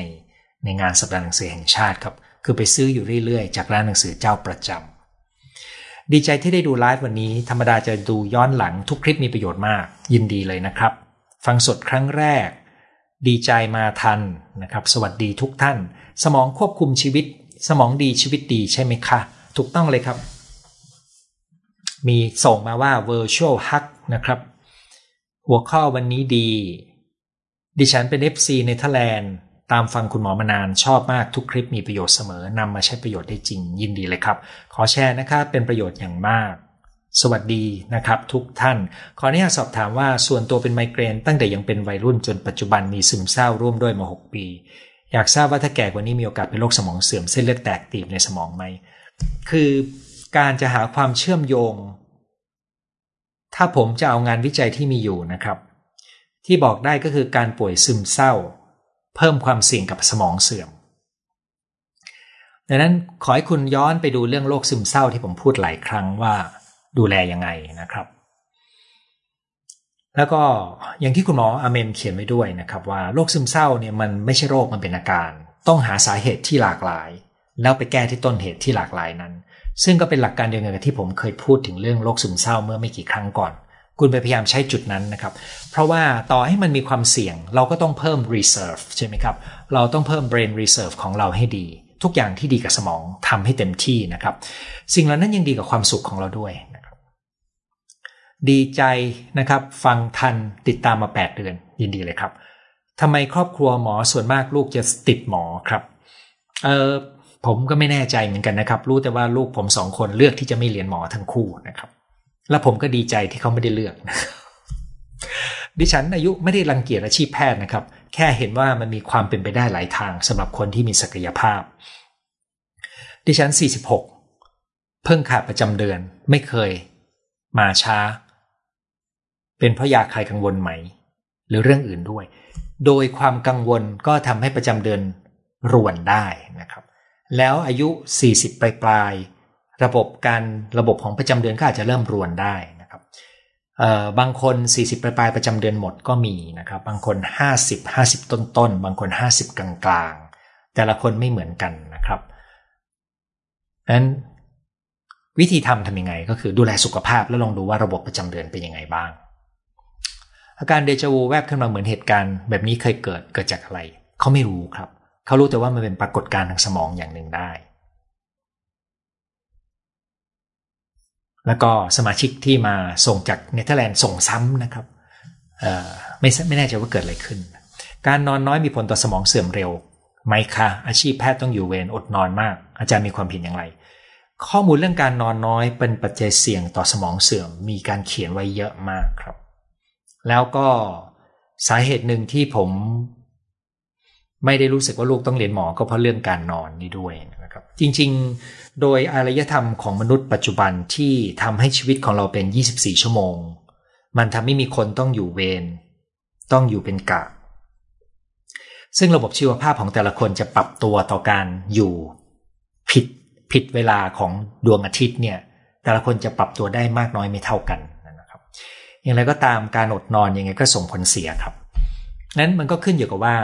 ในงานสัปดาห์หนังสือแห่งชาติครับ คือไปซื้ออยู่เรื่อยๆ จากร้านหนังสือเจ้าประจำดีใจที่ได้ดูไลฟ์วันนี้ ธรรมดาจะดูย้อนหลังทุกคลิปมีประโยชน์มาก ยินดีเลยนะครับ ฟังสดครั้งแรก ดีใจมาทันนะครับ สวัสดีทุกท่าน สมองควบคุมชีวิต สมองดีชีวิตดีใช่ไหมคะ ถูกต้องเลยครับ มีส่งมาว่า virtual hug นะครับ หัวข้อวันนี้ดี ดิฉันเป็น FC ในเธอร์แลนด์ ตามฟังคุณหมอมานานชอบมากทุกคลิปมีประโยชน์เสมอนำมาใช้ประโยชน์ได้จริงยินดีเลยครับ ขอแชร์นะครับเป็นประโยชน์อย่างมาก สวัสดีนะครับ ทุกท่าน ขออนุญาตสอบถามว่าส่วนตัวเป็นไมเกรน ตั้งแต่ยังเป็นวัยรุ่นจนปัจจุบันมีซึมเศร้าร่วมด้วยมา 6 ปี อยากทราบว่าถ้าแก่กว่านี้มีโอกาสเป็นโรคสมองเสื่อมเส้นเลือดแตกตีบในสมองไหมคือการจะหาความเชื่อมโยง ถ้าผมจะเอางานวิจัยที่มีอยู่นะครับ ที่บอกได้ก็คือการป่วยซึมเศร้า เพิ่มความเสี่ยงกับสมองเสื่อม ดังนั้นขอให้คุณย้อนไปดูเรื่องโรคซึมเศร้าที่ผมพูดหลายครั้งว่าดูแลยังไงนะครับ แล้วก็อย่างที่คุณหมออเมนเขียนไว้ด้วยนะครับ ว่าโรคซึมเศร้าเนี่ยมันไม่ใช่โรคมันเป็นอาการ ต้องหาสาเหตุที่หลากหลาย แล้วไปแก้ที่ต้นเหตุที่หลากหลายนั้น ซึ่งก็เป็นหลักการเดียวกันกับที่ผมเคยพูดถึงเรื่องโรคซึมเศร้าเมื่อไม่กี่ครั้งก่อน คุณไปพยายามใช้จุดนั้นนะครับ เพราะว่าต่อให้มันมีความเสี่ยง เราก็ต้องเพิ่ม reserve ใช่ไหมครับ เราต้องเพิ่ม brain reserve ของเราให้ดี ทุกอย่างที่ดีกับสมองทำให้เต็มที่นะครับ สิ่งเหล่านั้นยังดีกับความสุขของเราด้วยนะครับดีใจนะครับ ฟังทันติดตามมา 8 เดือน ยินดีเลยครับทำไมครอบครัวหมอส่วนมากลูกจะติดหมอครับเออ ผมก็ไม่แน่ใจเหมือนกันนะครับ รู้แต่ว่าลูกผมสองคนเลือกที่จะไม่เรียนหมอทั้งคู่นะครับ แล้วผมก็ดีใจที่เขาไม่ได้เลือก ดิฉันอายุไม่ได้รังเกียจอาชีพแพทย์นะครับ แค่เห็นว่ามันมีความเป็นไปได้หลายทางสำหรับคนที่มีศักยภาพ ดิฉัน 46 เพิ่งขาดประจำเดือน ไม่เคย มาช้า เป็นเพราะยาคลายกังวลไหม หรือเรื่องอื่นด้วย โดยความกังวลก็ทำให้ประจำเดือนรวนได้นะครับ แล้วอายุ 40 ปลายปลายระบบการระบบของประจำเดือนก็อาจจะเริ่มรวนได้นะครับบางคน 40 ปลายปลายประจำเดือนหมดก็มีนะครับ บางคน 50 50 ต้นต้นบางคน 50 กลางกลางแต่ละคนไม่เหมือนกันนะครับนั้นวิธีทำทำยังไง ก็คือดูแลสุขภาพแล้วลองดูว่าระบบประจำเดือนเป็นยังไงบ้าง อาการเดจาวูแวบขึ้นมาเหมือนเหตุการณ์แบบนี้เคยเกิดเกิดจากอะไร เขาไม่รู้ครับ เขารู้แต่ว่ามันเป็นปรากฏการณ์ทางสมองอย่างหนึ่งได้ แล้วก็สมาชิกที่มาส่งจากเนเธอร์แลนด์ส่งซ้ำนะครับไม่ไม่แน่ใจว่าเกิดอะไรขึ้น การนอนน้อยมีผลต่อสมองเสื่อมเร็วไหมคะอาชีพแพทย์ต้องอยู่เวรอดนอนมาก อาจารย์มีความผิดอย่างไร ข้อมูลเรื่องการนอนน้อยเป็นปัจจัยเสี่ยงต่อสมองเสื่อม มีการเขียนไว้เยอะมากครับ แล้วก็สาเหตุหนึ่งที่ผม ไม่ได้รู้สึกว่าลูกต้องเรียนหมอก็เพราะเรื่องการนอนนี่ด้วยนะครับ จริง ๆ โดยอารยธรรมของมนุษย์ปัจจุบันที่ทำให้ชีวิตของเราเป็น 24 ชั่วโมง มันทำให้มีคนต้องอยู่เวรต้องอยู่เป็นกะ ซึ่งระบบชีวภาพของแต่ละคนจะปรับตัวต่อการอยู่ผิดผิดเวลาของดวงอาทิตย์เนี่ยแต่ละคนจะปรับตัวได้มากน้อยไม่เท่ากันนะครับ อย่างไรก็ตามการอดนอนยังไงก็ส่งผลเสียครับ นั้นมันก็ขึ้นอยู่กับว่า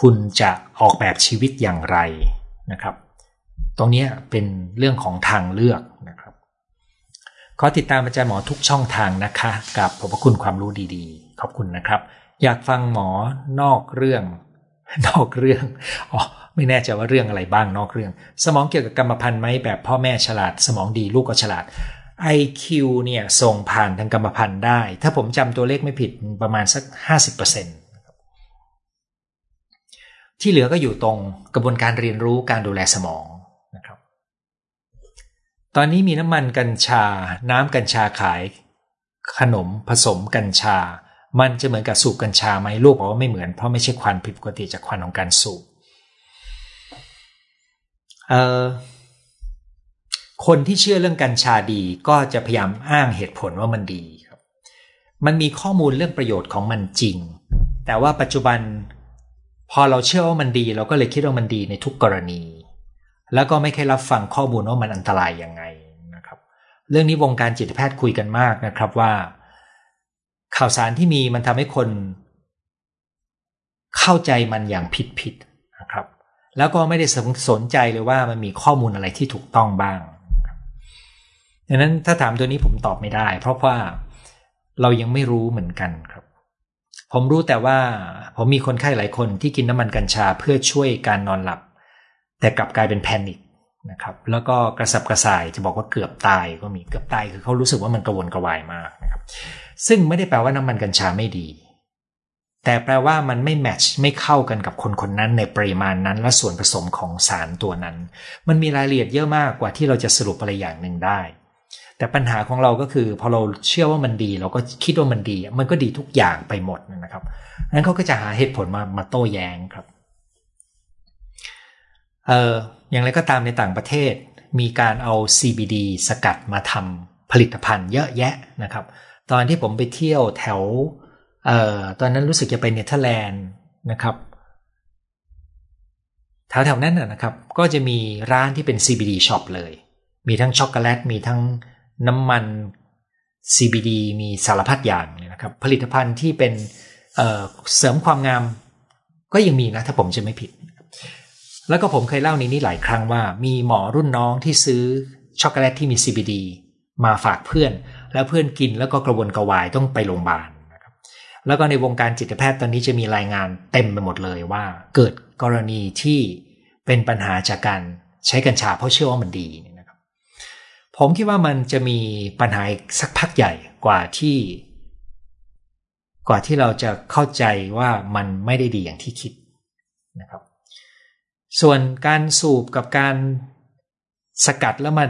คุณจะออกแบบชีวิตอย่างไรนะครับ ตรงนี้เป็นเรื่องของทางเลือกนะครับ ขอติดตามอาจารย์หมอทุกช่องทางนะคะ กับขอบพระคุณความรู้ดีๆ ขอบคุณนะครับ อยากฟังหมอนอกเรื่อง นอกเรื่องอ๋อไม่แน่ใจว่าเรื่องอะไรบ้างนอกเรื่อง สมองเกี่ยวกับกรรมพันธุ์ไหมแบบพ่อแม่ฉลาด สมองดีลูกก็ฉลาด IQ เนี่ยส่งผ่านทางกรรมพันธุ์ได้ ถ้าผมจำตัวเลขไม่ผิดประมาณสัก 50% ที่เหลือก็อยู่ตรงกระบวนการเรียนรู้การดูแลสมองนะครับ ตอนนี้มีน้ำมันกัญชา น้ำกัญชาขาย ขนมผสมกัญชา มันจะเหมือนกับสูบกัญชาไหมลูกบอกว่าไม่เหมือนเพราะไม่ใช่ควันผิดปกติจากควันของการสูบเอ่อคนที่เชื่อเรื่องกัญชาดีก็จะพยายามอ้างเหตุผลว่ามันดีครับ มันมีข้อมูลเรื่องประโยชน์ของมันจริง แต่ว่าปัจจุบัน พอเราเชื่อว่ามันดี เราก็เลยคิดว่ามันดีในทุกกรณี แล้วก็ไม่เคยรับฟังข้อมูลว่ามันอันตรายยังไงนะครับ เรื่องนี้วงการจิตแพทย์คุยกันมากนะครับว่า ข่าวสารที่มีมันทำให้คน เข้าใจมันอย่างผิดผิดนะครับ แล้วก็ไม่ได้สนใจเลยว่ามันมีข้อมูลอะไรที่ถูกต้องบ้างดังนั้นถ้าถามตัวนี้ผมตอบไม่ได้ เพราะว่าเรายังไม่รู้เหมือนกันครับ ผมรู้แต่ว่าผมมีคนไข้หลายคนที่กินน้ำมันกัญชาเพื่อช่วยการนอนหลับ แต่กลับกลายเป็นแพนิคนะครับแล้วก็กระสับกระส่ายจะบอกว่าเกือบตายก็มีเกือบตายคือเขารู้สึกว่ามันกระวนกระวายมากนะครับซึ่งไม่ได้แปลว่าน้ำมันกัญชาไม่ดี แต่แปลว่ามันไม่แมทช์ไม่เข้ากันกับคนคนนั้นในปริมาณนั้น และส่วนผสมของสารตัวนั้น มันมีรายละเอียดเยอะมากกว่าที่เราจะสรุปอะไรอย่างหนึ่งได้ แต่ปัญหาของเราก็คือ พอเราเชื่อว่ามันดี เราก็คิดว่ามันดี มันก็ดีทุกอย่างไปหมดนะครับนั้นเขาก็จะหาเหตุผลมามาโต้แย้งครับเอออย่างไรก็ตามในต่างประเทศ มีการเอา CBD สกัดมาทำผลิตภัณฑ์เยอะแยะนะครับ ตอนที่ผมไปเที่ยวแถวเอ่อตอนนั้นรู้สึกจะไปเนเธอร์แลนด์นะครับแถวแถวนั้นนะครับ ก็จะมีร้านที่เป็น CBD shop เลย มีทั้งช็อกโกแลต มีทั้ง น้ำมัน CBD มีสารพัดอย่างเลยนะครับ ผลิตภัณฑ์ที่เป็นเเสริมความงามก็ยังมีนะ ถ้าผมจะไม่ผิด แล้วก็ผมเคยเล่าในนี้หลายครั้งว่า มีหมอรุ่นน้องที่ซื้อช็อกโกแลตที่มี CBD มาฝากเพื่อน แล้วเพื่อนกินแล้วก็กระวนกระวายต้องไปโรงพยาบาลนะครับแล้วก็ในวงการจิตแพทย์ตอนนี้จะมีรายงานเต็มไปหมดเลยว่า เกิดกรณีที่เป็นปัญหาจากการใช้กัญชาเพราะเชื่อว่ามันดี ผมคิดว่ามันจะมีปัญหาสักพักใหญ่กว่าที่ กว่าที่เราจะเข้าใจว่ามันไม่ได้ดีอย่างที่คิดนะครับ ส่วนการสูบกับการสกัดแล้วมา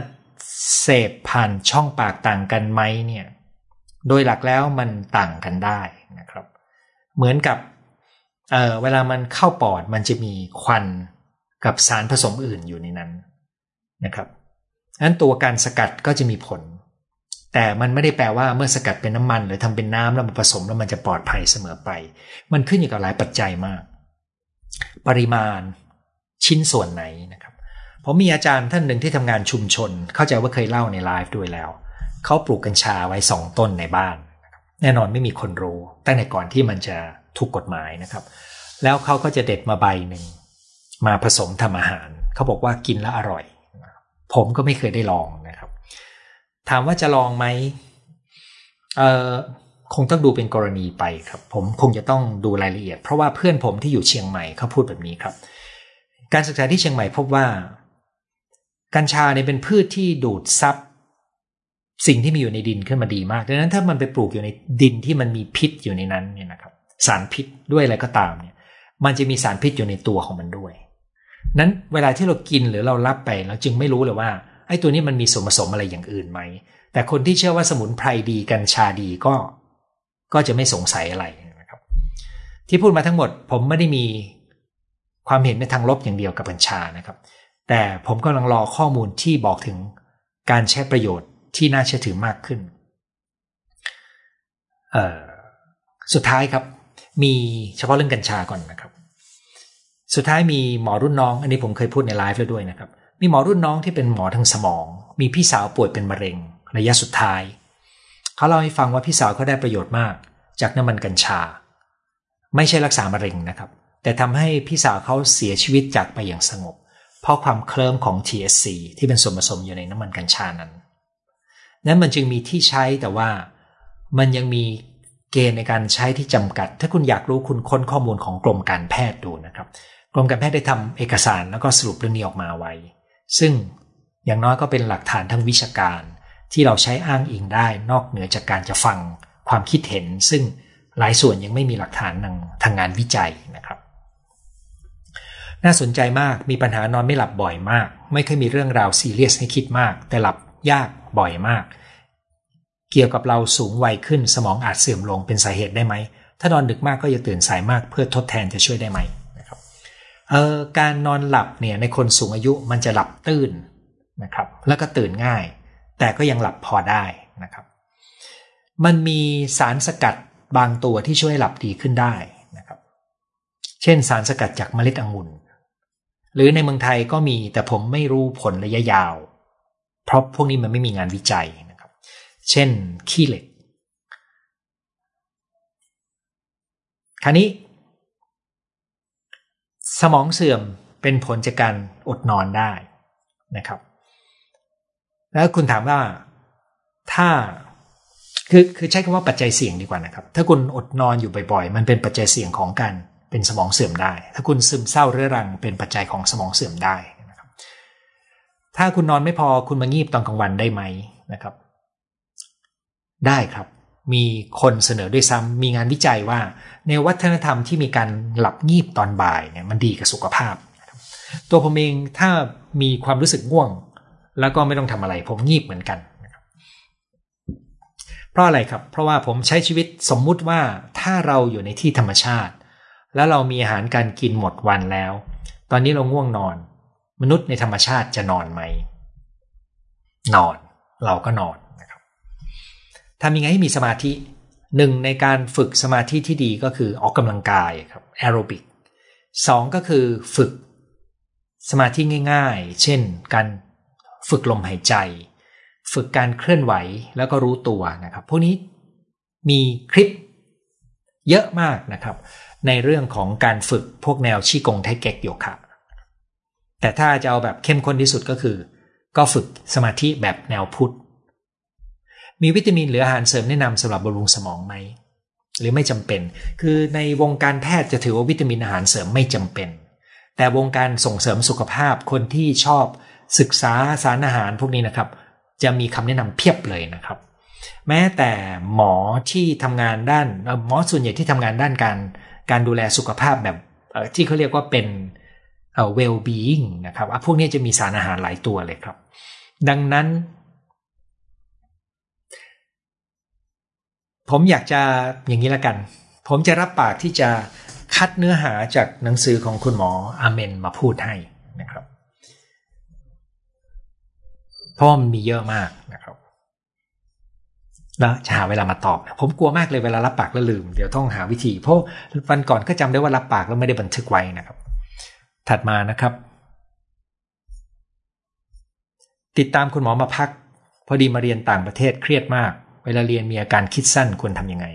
เสพผ่านช่องปากต่างกันไหมเนี่ย โดยหลักแล้วมันต่างกันได้นะครับ เหมือนกับเเวลามันเข้าปอดมันจะมีควันกับสารผสมอื่นอยู่ในนั้นนะครับ นั้นตัวการสกัดก็จะมีผล แต่มันไม่ได้แปลว่าเมื่อสกัดเป็นน้ำมัน หรือทำเป็นน้ำแล้วมาผสมแล้วมันจะปลอดภัยเสมอไป มันขึ้นอยู่กับหลายปัจจัยมาก ปริมาณชิ้นส่วนไหนนะครับผมมีอาจารย์ท่านหนึ่งที่ทำงานชุมชน เข้าใจว่าเคยเล่าในไลฟ์ด้วยแล้วเขาปลูกกัญชาไว้สองต้นในบ้าน แน่นอนไม่มีคนรู้ ตั้งแต่ก่อนที่มันจะถูกกฎหมายนะครับ แล้วเขาก็จะเด็ดมาใบหนึ่งมาผสมทำอาหารเขาบอกว่ากินแล้วอร่อย ผมก็ไม่เคยได้ลองนะครับ ถามว่าจะลองไหมเอ่อคงต้องดูเป็นกรณีไปครับ ผมคงจะต้องดูรายละเอียด เพราะว่าเพื่อนผมที่อยู่เชียงใหม่เขาพูดแบบนี้ครับ การศึกษาที่เชียงใหม่พบว่า กัญชาเนี่ยเป็นพืชที่ดูดซับสิ่งที่มีอยู่ในดินขึ้นมาดีมากดังนั้นถ้ามันไปปลูกอยู่ในดินที่มันมีพิษอยู่ในนั้นเนี่ยนะครับ สารพิษด้วยอะไรก็ตามเนี่ย มันจะมีสารพิษอยู่ในตัวของมันด้วย นั้นเวลาที่เรากินหรือเรารับไปเราจึงไม่รู้เลยว่าไอ้ตัวนี้มันมีส่วนผสมอะไรอย่างอื่นไหม แต่คนที่เชื่อว่าสมุนไพรดีกัญชาดีก็ ก็จะไม่สงสัยอะไรนะครับ ที่พูดมาทั้งหมดผมไม่ได้มีความเห็นในทางลบอย่างเดียวกับกัญชานะครับ แต่ผมกำลังรอข้อมูลที่บอกถึงการใช้ประโยชน์ที่น่าเชื่อถือมากขึ้น สุดท้ายครับ มีเฉพาะเรื่องกัญชาก่อนนะครับ สุดท้ายมีหมอรุ่นน้อง อันนี้ผมเคยพูดในไลฟ์แล้วด้วยนะครับ มีหมอรุ่นน้องที่เป็นหมอทางสมอง มีพี่สาวป่วยเป็นมะเร็ง ระยะสุดท้าย เขาเล่าให้ฟังว่าพี่สาวเขาได้ประโยชน์มาก จากน้ำมันกัญชา ไม่ใช่รักษามะเร็งนะครับ แต่ทำให้พี่สาวเขาเสียชีวิตจากไปอย่างสงบ เพราะความเคลิ้มของ TSC ที่เป็นส่วนผสมอยู่ในน้ำมันกัญชานั้น นั้นมันจึงมีที่ใช้แต่ว่ามันยังมีเกณฑ์ในการใช้ที่จำกัด ถ้าคุณอยากรู้คุณค้นข้อมูลของกรมการแพทย์ดูนะครับ กรมการแพทย์ได้ทำเอกสารแล้วก็สรุปเรื่องนี้ออกมาไว้ ซึ่งอย่างน้อยก็เป็นหลักฐานทางวิชาการ ที่เราใช้อ้างอิงได้นอกเหนือจากการจะฟังความคิดเห็น ซึ่งหลายส่วนยังไม่มีหลักฐานทางทางงานวิจัยนะครับ น่าสนใจมากมีปัญหานอนไม่หลับบ่อยมาก ไม่เคยมีเรื่องราวซีเรียสให้คิดมาก แต่หลับยากบ่อยมาก เกี่ยวกับเราสูงวัยขึ้นสมองอาจเสื่อมลงเป็นสาเหตุได้ไหมถ้านอนดึกมากก็อย่าตื่นสายมากเพื่อทดแทนจะช่วยได้ไหม เออการนอนหลับเนี่ยในคนสูงอายุมันจะหลับตื่นนะครับ แล้วก็ตื่นง่าย แต่ก็ยังหลับพอได้นะครับ มันมีสารสกัดบางตัวที่ช่วยหลับดีขึ้นได้นะครับ เช่นสารสกัดจากเมล็ดองุ่นหรือในเมืองไทยก็มีแต่ผมไม่รู้ผลระยะยาว เพราะพวกนี้มันไม่มีงานวิจัยนะครับ เช่นขี้เหล็กคราวนี้ สมองเสื่อมเป็นผลจากการอดนอนได้นะครับ แล้วคุณถามว่าถ้าคือคือใช้คำว่าปัจจัยเสี่ยงดีกว่านะครับ ถ้าคุณอดนอนอยู่บ่อยๆ มันเป็นปัจจัยเสี่ยงของการเป็นสมองเสื่อมได้ ถ้าคุณซึมเศร้าเรื้อรัง เป็นปัจจัยของสมองเสื่อมได้นะครับ ถ้าคุณนอนไม่พอคุณมางีบตอนกลางวันได้ไหมนะครับ ได้ครับ มีคนเสนอด้วยซ้ำมีงานวิจัยว่า ในวัฒนธรรมที่มีการหลับงีบตอนบ่ายเนี่ยมันดีกับสุขภาพ ตัวผมเองถ้ามีความรู้สึกง่วง แล้วก็ไม่ต้องทำอะไร ผมงีบเหมือนกัน เพราะอะไรครับ เพราะว่าผมใช้ชีวิตสมมุติว่าถ้าเราอยู่ในที่ธรรมชาติ แล้วเรามีอาหารการกินหมดวันแล้ว ตอนนี้เราง่วงนอน มนุษย์ในธรรมชาติจะนอนไหม นอน เราก็นอน ทำยังไงให้มีสมาธิหนึ่งในการฝึกสมาธิที่ดีก็คือออกกำลังกายครับแอโรบิกสองก็คือฝึกสมาธิง่าย ๆ เช่น การฝึกลมหายใจ ฝึกการเคลื่อนไหวแล้วก็รู้ตัวนะครับ พวกนี้มีคลิปเยอะมากนะครับ ในเรื่องของการฝึกพวกแนวชีกงไทเก๊กโยคะ แต่ถ้าจะเอาแบบเข้มข้นที่สุดก็คือ ก็ฝึกสมาธิแบบแนวพุทธ มีวิตามินหรืออาหารเสริมแนะนำสำหรับบำรุงสมองไหมหรือไม่จำเป็น คือในวงการแพทย์จะถือว่าวิตามินอาหารเสริมไม่จำเป็น แต่วงการส่งเสริมสุขภาพคนที่ชอบศึกษาสารอาหารพวกนี้นะครับ จะมีคำแนะนำเพียบเลยนะครับ แม้แต่หมอที่ทำงานด้านหมอส่วนใหญ่ที่ทำงานด้านการการดูแลสุขภาพแบบที่เขาเรียกว่าเป็นเอ่อ well being นะครับพวกนี้จะมีสารอาหารหลายตัวเลยครับ ดังนั้น ผมอยากจะอย่างนี้ละกัน ผมจะรับปากที่จะคัดเนื้อหาจากหนังสือของคุณหมออาเมนมาพูดให้นะครับเพราะมันมีเยอะมากนะครับแล้วจะหาเวลามาตอบผมกลัวมากเลยเวลารับปากแล้วลืม เดี๋ยวต้องหาวิธี เพราะวันก่อนก็จำได้ว่ารับปากแล้วไม่ได้บันทึกไว้นะครับ ถัดมานะครับ ติดตามคุณหมอมาพัก พอดีมาเรียนต่างประเทศเครียดมาก เวลาเรียนมีอาการคิดสั้นควรทำยังไง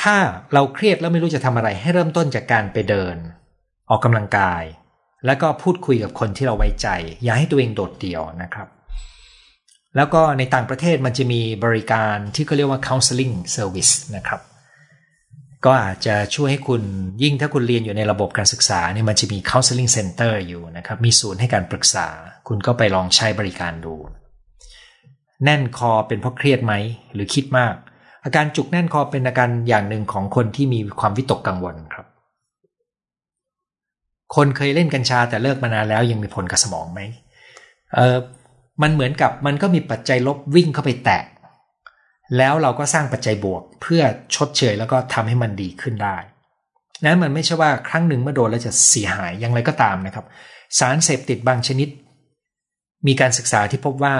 ถ้าเราเครียดแล้วไม่รู้จะทำอะไรให้เริ่มต้นจากการไปเดิน ออกกำลังกาย แล้วก็พูดคุยกับคนที่เราไว้ใจ อย่าให้ตัวเองโดดเดี่ยวนะครับ แล้วก็ในต่างประเทศมันจะมีบริการที่เขาเรียกว่า counseling service นะครับก็อาจจะช่วยให้คุณยิ่งถ้าคุณเรียนอยู่ในระบบการศึกษาเนี่ยมันจะมี counseling center อยู่นะครับ มีศูนย์ให้การปรึกษา คุณก็ไปลองใช้บริการดู แน่นคอเป็นเพราะเครียดไหม หรือคิดมาก อาการจุกแน่นคอเป็นอาการอย่างหนึ่งของคนที่มีความวิตกกังวลครับ คนเคยเล่นกัญชาแต่เลิกมานานแล้วยังมีผลกับสมองไหมเออมันเหมือนกับมันก็มีปัจจัยลบวิ่งเข้าไปแตะ แล้วเราก็สร้างปัจจัยบวก เพื่อชดเชยแล้วก็ทำให้มันดีขึ้นได้นั้นมันไม่ใช่ว่าครั้งหนึ่งเมื่อโดนแล้วจะเสียหายอย่างไรก็ตามนะครับ สารเสพติดบางชนิด มีการศึกษาที่พบว่า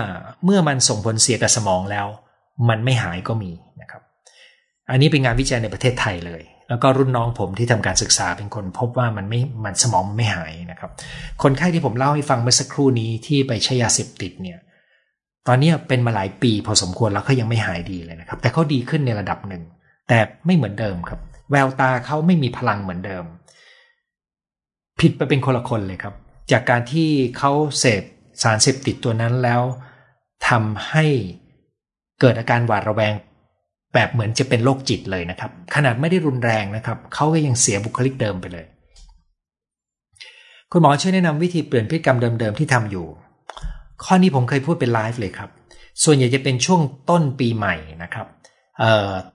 เมื่อมันส่งผลเสียกับสมองแล้ว มันไม่หายก็มีนะครับ อันนี้เป็นงานวิจัยในประเทศไทยเลย แล้วก็รุ่นน้องผมที่ทำการศึกษาเป็นคนพบว่ามันไม่มันสมองมันไม่หายนะครับ คนไข้ที่ผมเล่าให้ฟังเมื่อสักครู่นี้ที่ไปใช้ยาเสพติดเนี่ยตอนนี้เป็นมาหลายปีพอสมควรแล้วเขายังไม่หายดีเลยนะครับ แต่เขาดีขึ้นในระดับหนึ่ง แต่ไม่เหมือนเดิมครับ แววตาเขาไม่มีพลังเหมือนเดิม ผิดไปเป็นคนละคนเลยครับ จากการที่เขาเสพ สารเสพติดตัวนั้นแล้วทำให้เกิดอาการหวาดระแวง แบบเหมือนจะเป็นโรคจิตเลยนะครับ ขนาดไม่ได้รุนแรงนะครับเขาก็ยังเสียบุคลิกเดิมไปเลย คุณหมอช่วยแนะนำวิธีเปลี่ยนพฤติกรรมเดิมๆที่ทำอยู่ ข้อนี้ผมเคยพูดเป็นไลฟ์เลยครับ ส่วนใหญ่จะเป็นช่วงต้นปีใหม่นะครับ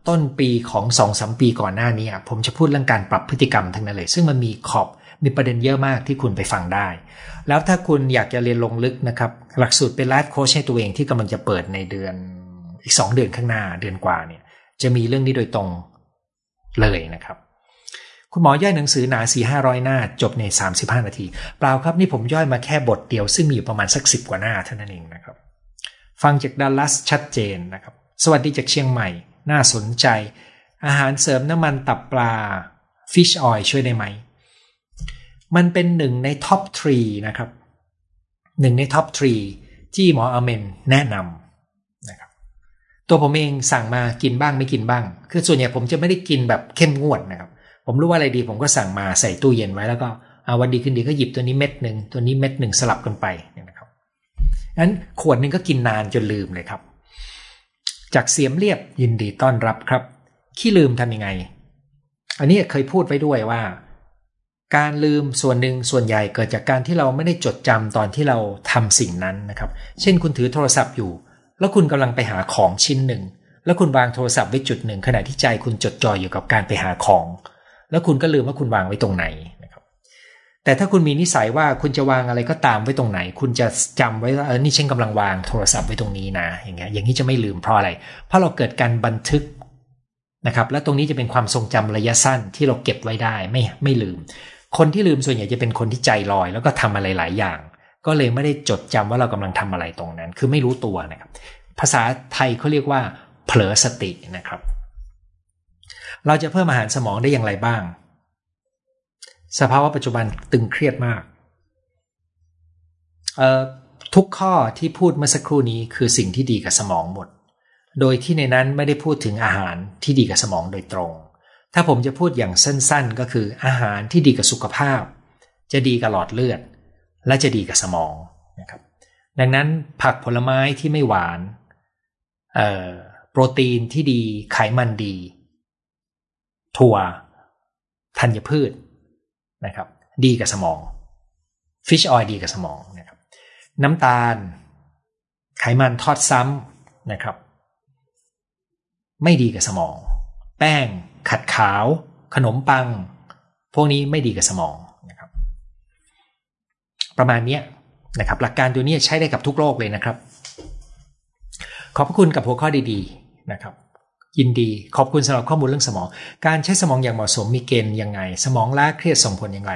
ต้นปีของสองสมปีก่อนหน้านี้ผมจะพูดเรื่องการปรับพฤติกรรมทั้งนั้นเลย ซึ่งมันมีขอบมีประเด็นเยอะมากที่คุณไปฟังได้ แล้วถ้าคุณอยากจะเรียนลงลึกนะครับ หลักสูตรเป็นไลฟ์โค้ชให้ตัวเองที่กำลังจะเปิดในเดือนอีก 2 เดือนข้างหน้าเดือนกว่าเนี่ย จะมีเรื่องนี้โดยตรงเลยนะครับ คุณหมอย่อยหนังสือหนาสี่ห้าร้อยหน้า จบในสามสิบห้านาที เปล่าครับนี่ผมย่อยมาแค่บทเดียว ซึ่งมีอยู่ประมาณสักสิบกว่าหน้าเท่านั้นเองนะครับ ฟังจากดัลลัสชัดเจนนะครับ สวัสดีจากเชียงใหม่ น่าสนใจ อาหารเสริมน้ำมันตับปลา fish oil ช่วยได้ไหม มันเป็นหนึ่งใน top three นะครับหนึ่งใน top three ที่หมออเมนแนะนำนะครับตัวผมเองสั่งมากินบ้างไม่กินบ้าง คือส่วนใหญ่ผมจะไม่ได้กินแบบเข้มงวดนะครับ ผมรู้ว่าอะไรดีผมก็สั่งมาใส่ตู้เย็นไว้แล้วก็เอาวันดีขึ้นดีก็หยิบตัวนี้เม็ดหนึ่งตัวนี้เม็ดหนึ่งสลับกันไปเนี่ยนะครับนั้นขวดหนึ่งก็กินนานจนลืมเลยครับ จากเสียมเรียบยินดีต้อนรับครับขี้ลืมทำยังไง อันนี้เคยพูดไว้ด้วยว่า การลืมส่วนหนึ่งส่วนใหญ่เกิดจากการที่เราไม่ได้จดจำตอนที่เราทำสิ่งนั้นนะครับ เช่นคุณถือโทรศัพท์อยู่ แล้วคุณกำลังไปหาของชิ้นหนึ่ง แล้วคุณวางโทรศัพท์ไว้จุดหนึ่ง ขณะที่ใจคุณจดจ่ออยู่กับการไปหาของ แล้วคุณก็ลืมว่าคุณวางไว้ตรงไหนนะครับ แต่ถ้าคุณมีนิสัยว่าคุณจะวางอะไรก็ตามไว้ตรงไหน คุณจะจำไว้ว่าเออนี่ฉันกำลังวางโทรศัพท์ไว้ตรงนี้นะ อย่างเงี้ยอย่างนี้จะไม่ลืมเพราะอะไร เพราะเราเกิดการบันทึกนะครับ และตรงนี้จะเป็นความทรงจำระยะสั้นที่เราเก็บไว้ได้ไม่ไม่ลืม คนที่ลืมส่วนใหญ่จะเป็นคนที่ใจลอย แล้วก็ทำอะไรหลายอย่าง ก็เลยไม่ได้จดจำว่าเรากำลังทำอะไรตรงนั้น คือไม่รู้ตัวนะครับ ภาษาไทยเขาเรียกว่าเผลอสตินะครับ เราจะเพิ่มอาหารสมองได้อย่างไรบ้าง สภาวะปัจจุบันตึงเครียดมากทุกข้อที่พูดเมื่อสักครู่นี้คือสิ่งที่ดีกับสมองหมด โดยที่ในนั้นไม่ได้พูดถึงอาหารที่ดีกับสมองโดยตรง ถ้าผมจะพูดอย่างสั้นๆ ก็คืออาหารที่ดีกับสุขภาพ จะดีกับหลอดเลือด และจะดีกับสมองนะครับดังนั้นผักผลไม้ที่ไม่หวานโปรตีนที่ดีไขมันดี ถั่ว ธัญพืชนะครับ ดีกับสมอง fish oil ดีกับสมองนะครับ น้ำตาล ไขมันทอดซ้ำนะครับ ไม่ดีกับสมอง แป้ง ขัดขาว ขนมปัง พวกนี้ไม่ดีกับสมองนะครับ ประมาณนี้นะครับ หลักการตัวนี้ใช้ได้กับทุกโรคเลยนะครับ ขอบพระคุณกับหัวข้อดีๆนะครับยินดีขอบคุณสำหรับข้อมูลเรื่องสมอง การใช้สมองอย่างเหมาะสมมีเกณฑ์ยังไง สมองล้าเครียดส่งผลยังไง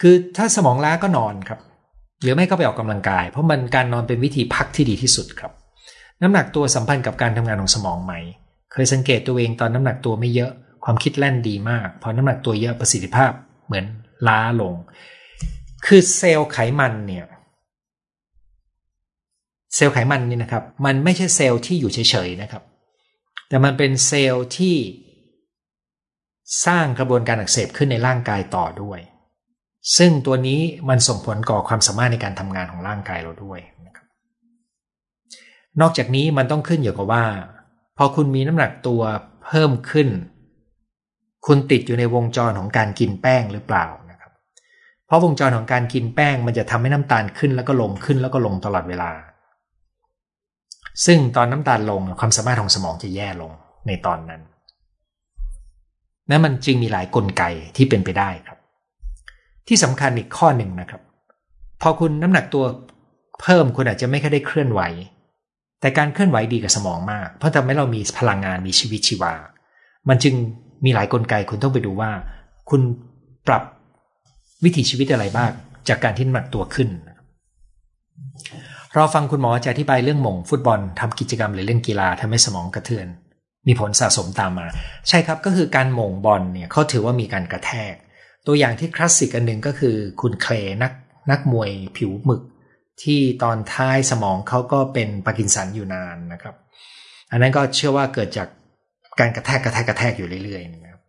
คือถ้าสมองล้าก็นอนครับ หรือไม่ก็ไปออกกำลังกาย เพราะมันการนอนเป็นวิธีพักที่ดีที่สุดครับ น้ำหนักตัวสัมพันธ์กับการทำงานของสมองไหม เคยสังเกตตัวเองตอนน้ำหนักตัวไม่เยอะ ความคิดแล่นดีมากพอน้ำหนักตัวเยอะประสิทธิภาพเหมือนล้าลง คือเซลล์ไขมันเนี่ยเซลล์ไขมันนี่นะครับ มันไม่ใช่เซลล์ที่อยู่เฉยๆนะครับ แต่มันเป็นเซลล์ที่สร้างกระบวนการอักเสบขึ้นในร่างกายต่อด้วย ซึ่งตัวนี้มันส่งผลก่อความสามารถในการทำงานของร่างกายเราด้วยนะครับ นอกจากนี้มันต้องขึ้นอยู่กับว่า พอคุณมีน้ำหนักตัวเพิ่มขึ้น คุณติดอยู่ในวงจรของการกินแป้งหรือเปล่านะครับ เพราะวงจรของการกินแป้งมันจะทำให้น้ำตาลขึ้นแล้วก็ลงขึ้นแล้วก็ลงตลอดเวลา ซึ่งตอนน้ำตาลลงความสามารถของสมองจะแย่ลงในตอนนั้นนั้นมันจึงมีหลายกลไกที่เป็นไปได้ครับ ที่สำคัญอีกข้อหนึ่งนะครับ พอคุณน้ำหนักตัวเพิ่มคุณอาจจะไม่ค่อยได้เคลื่อนไหว แต่การเคลื่อนไหวดีกับสมองมาก เพราะทำให้เรามีพลังงานมีชีวิตชีวา มันจึง มีหลายกลไกคุณต้องไปดูว่า คุณปรับวิถีชีวิตอะไรบ้างจากการที่น้ำหนักตัวขึ้นเราฟังคุณหมอจะอธิบายเรื่องโหม่งฟุตบอลทำกิจกรรมหรือเล่นกีฬาทำให้สมองกระเทือน มีผลสะสมตามมา ใช่ครับก็คือการโหม่งบอลเนี่ยเขาถือว่ามีการกระแทก ตัวอย่างที่คลาสสิกอันหนึ่งก็คือคุณเคลย์นักนักมวยผิวหมึก ที่ตอนท้ายสมองเขาก็เป็นปาร์กินสันอยู่นานนะครับ อันนั้นก็เชื่อว่าเกิดจาก การกระแทกกระแทกกระแทกอยู่เรื่อยๆนะครับ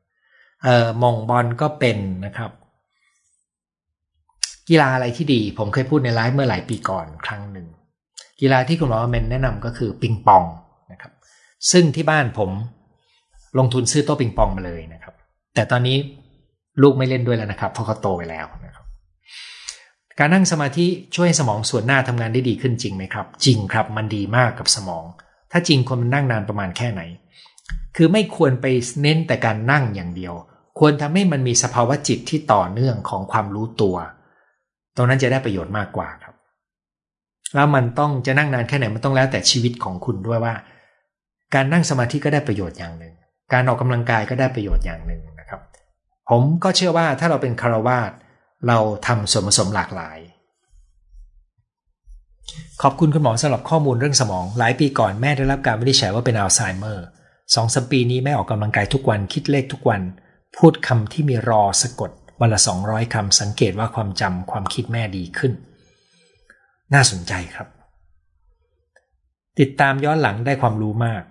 เอ่อมองบอลก็เป็นนะครับ กีฬาอะไรที่ดี ผมเคยพูดในไลฟ์เมื่อหลายปีก่อนครั้งหนึ่ง กีฬาที่คุณหมอเมนแนะนำก็คือปิงปองนะครับ ซึ่งที่บ้านผมลงทุนซื้อโต๊ะปิงปองมาเลยนะครับ แต่ตอนนี้ลูกไม่เล่นด้วยแล้วนะครับ เพราะเขาโตไปแล้วนะครับการนั่งสมาธิช่วยให้สมองส่วนหน้าทำงานได้ดีขึ้นจริงไหมครับ จริงครับมันดีมากกับสมอง ถ้าจริงคนมันนั่งนานประมาณแค่ไหน คือไม่ควรไปเน้นแต่การนั่งอย่างเดียว ควรทำให้มันมีสภาวะจิตที่ต่อเนื่องของความรู้ตัว ตรงนั้นจะได้ประโยชน์มากกว่าครับ แล้วมันต้องจะนั่งนานแค่ไหนมันต้องแล้วแต่ชีวิตของคุณด้วยว่า การนั่งสมาธิก็ได้ประโยชน์อย่างหนึ่ง การออกกำลังกายก็ได้ประโยชน์อย่างหนึ่งนะครับ ผมก็เชื่อว่าถ้าเราเป็นคารวาสเราทำส่วนผสมหลากหลาย ขอบคุณคุณหมอสำหรับข้อมูลเรื่องสมอง หลายปีก่อนแม่ได้รับการวินิจฉัยว่าเป็นอัลไซเมอร์ สองสปีนี้แม่ออกกำลังกายทุกวันคิดเลขทุกวัน พูดคำที่มีรอสะกด วันละสองร้อยคำสังเกตว่าความจำความคิดแม่ดีขึ้น น่าสนใจครับ ติดตามย้อนหลังได้ความรู้มาก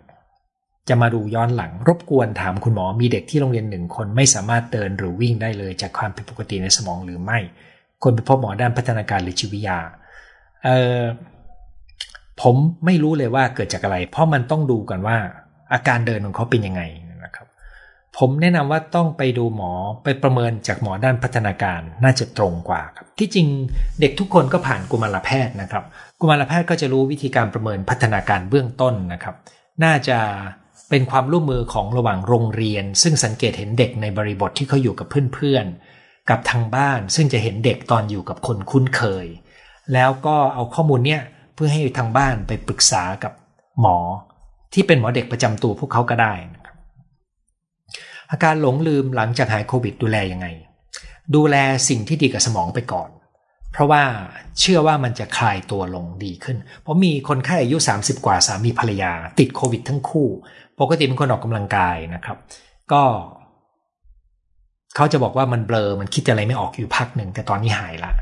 จะมาดูย้อนหลังรบกวนถามคุณหมอมีเด็กที่โรงเรียนหนึ่งคนไม่สามารถเดินหรือวิ่งได้เลย จากความผิดปกติในสมองหรือไม่คนไปพบหมอด้านพัฒนาการหรือจิตวิยาเออผมไม่รู้เลยว่าเกิดจากอะไร เพราะมันต้องดูกันว่า อาการเดินของเขาเป็นยังไงนะครับ ผมแนะนำว่าต้องไปดูหมอไปประเมินจากหมอด้านพัฒนาการน่าจะตรงกว่าครับ ที่จริงเด็กทุกคนก็ผ่านกุมารแพทย์นะครับ กุมารแพทย์ก็จะรู้วิธีการประเมินพัฒนาการเบื้องต้นนะครับ น่าจะเป็นความร่วมมือของระหว่างโรงเรียน ซึ่งสังเกตเห็นเด็กในบริบทที่เขาอยู่กับเพื่อนๆ กับทางบ้าน ซึ่งจะเห็นเด็กตอนอยู่กับคนคุ้นเคย แล้วก็เอาข้อมูลเนี้ยเพื่อให้ทางบ้านไปปรึกษากับหมอ ที่เป็นหมอเด็กประจำตัวพวกเขาก็ได้นะครับอาการหลงลืมหลังจากหายโควิดดูแลยังไง ดูแลสิ่งที่ดีกับสมองไปก่อน เพราะว่าเชื่อว่ามันจะคลายตัวลงดีขึ้น เพราะมีคนไข้อายุ 30 กว่าสามีภรรยา ติดโควิดทั้งคู่ ปกติเป็นคนออกกำลังกายนะครับ ก็เขาจะบอกว่ามันเบลอ มันคิดอะไรไม่ออกอยู่พักหนึ่ง แต่ตอนนี้หายละ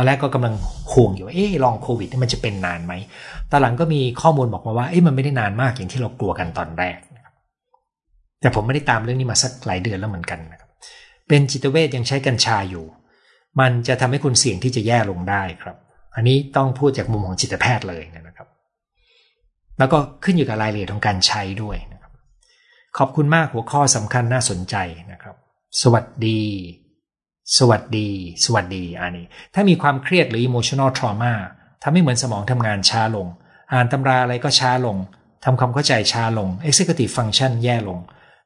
ตอนแรกก็กำลังห่วงอยู่เอ๊ะลองโควิดนี่มันจะเป็นนานไหมตอนหลังก็มีข้อมูลบอกมาว่าเอ๊ะมันไม่ได้นานมากอย่างที่เรากลัวกันตอนแรก แต่ผมไม่ได้ตามเรื่องนี้มาสักหลายเดือนแล้วเหมือนกันนะครับ เป็นจิตเวชยังใช้กัญชาอยู่ มันจะทำให้คุณเสี่ยงที่จะแย่ลงได้ครับ อันนี้ต้องพูดจากมุมของจิตแพทย์เลยนะครับ แล้วก็ขึ้นอยู่กับรายละเอียดของการใช้ด้วยนะครับ ขอบคุณมากหัวข้อสำคัญน่าสนใจนะครับ สวัสดี สวัสดี สวัสดีอันนี้ ถ้ามีความเครียดหรือ emotional trauma ทำให้เหมือนสมองทำงานช้าลง อ่านตำราอะไรก็ช้าลงทำความเข้าใจช้าลง executive function แย่ลง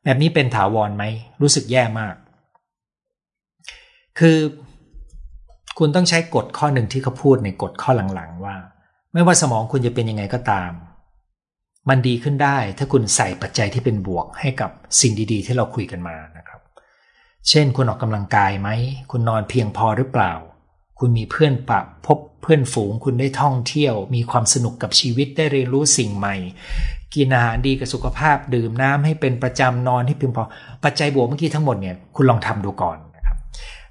แบบนี้เป็นถาวรไหม รู้สึกแย่มาก คือ คุณต้องใช้กฎข้อหนึ่งที่เขาพูดในกฎข้อหลังๆว่า ไม่ว่าสมองคุณจะเป็นยังไงก็ตาม มันดีขึ้นได้ถ้าคุณใส่ปัจจัยที่เป็นบวกให้กับสิ่งดีๆ ที่เราคุยกันมานะครับ เช่น คุณออกกำลังกายไหม คุณนอนเพียงพอหรือเปล่า คุณมีเพื่อนปะพบเพื่อนฝูง คุณได้ท่องเที่ยว มีความสนุกกับชีวิตได้เรียนรู้สิ่งใหม่ กินอาหารดีกับสุขภาพดื่มน้ำให้เป็นประจำนอนให้เพียงพอ ปัจจัยบวกเมื่อกี้ทั้งหมดเนี่ยคุณลองทำดูก่อนนะครับ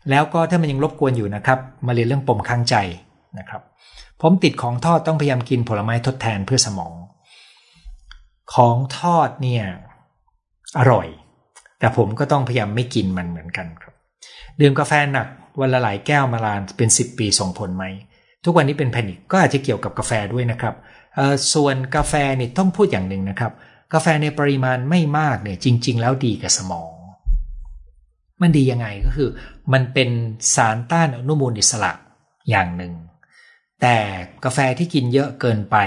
แล้วก็ถ้ามันยังรบกวนอยู่นะครับ มาเรียนเรื่องปมข้างใจนะครับ ผมติดของทอดต้องพยายามกินผลไม้ทดแทนเพื่อสมอง ของทอดเนี่ยอร่อย แต่ผมก็ต้องพยายามไม่กินมันเหมือนกันครับ ดื่มกาแฟหนักวันละหลายแก้วมาลานเป็น 10 ปีส่งผลไหม ทุกวันนี้เป็นแพนิคก็อาจจะเกี่ยวกับกาแฟด้วยนะครับส่วนกาแฟนี่ต้องพูดอย่างหนึ่งนะครับ กาแฟในปริมาณไม่มากเนี่ยจริง ๆ แล้วดีกับสมอง มันดียังไงก็คือ มันเป็นสารต้านอนุมูลอิสระอย่างหนึ่ง แต่กาแฟที่กินเยอะเกินไป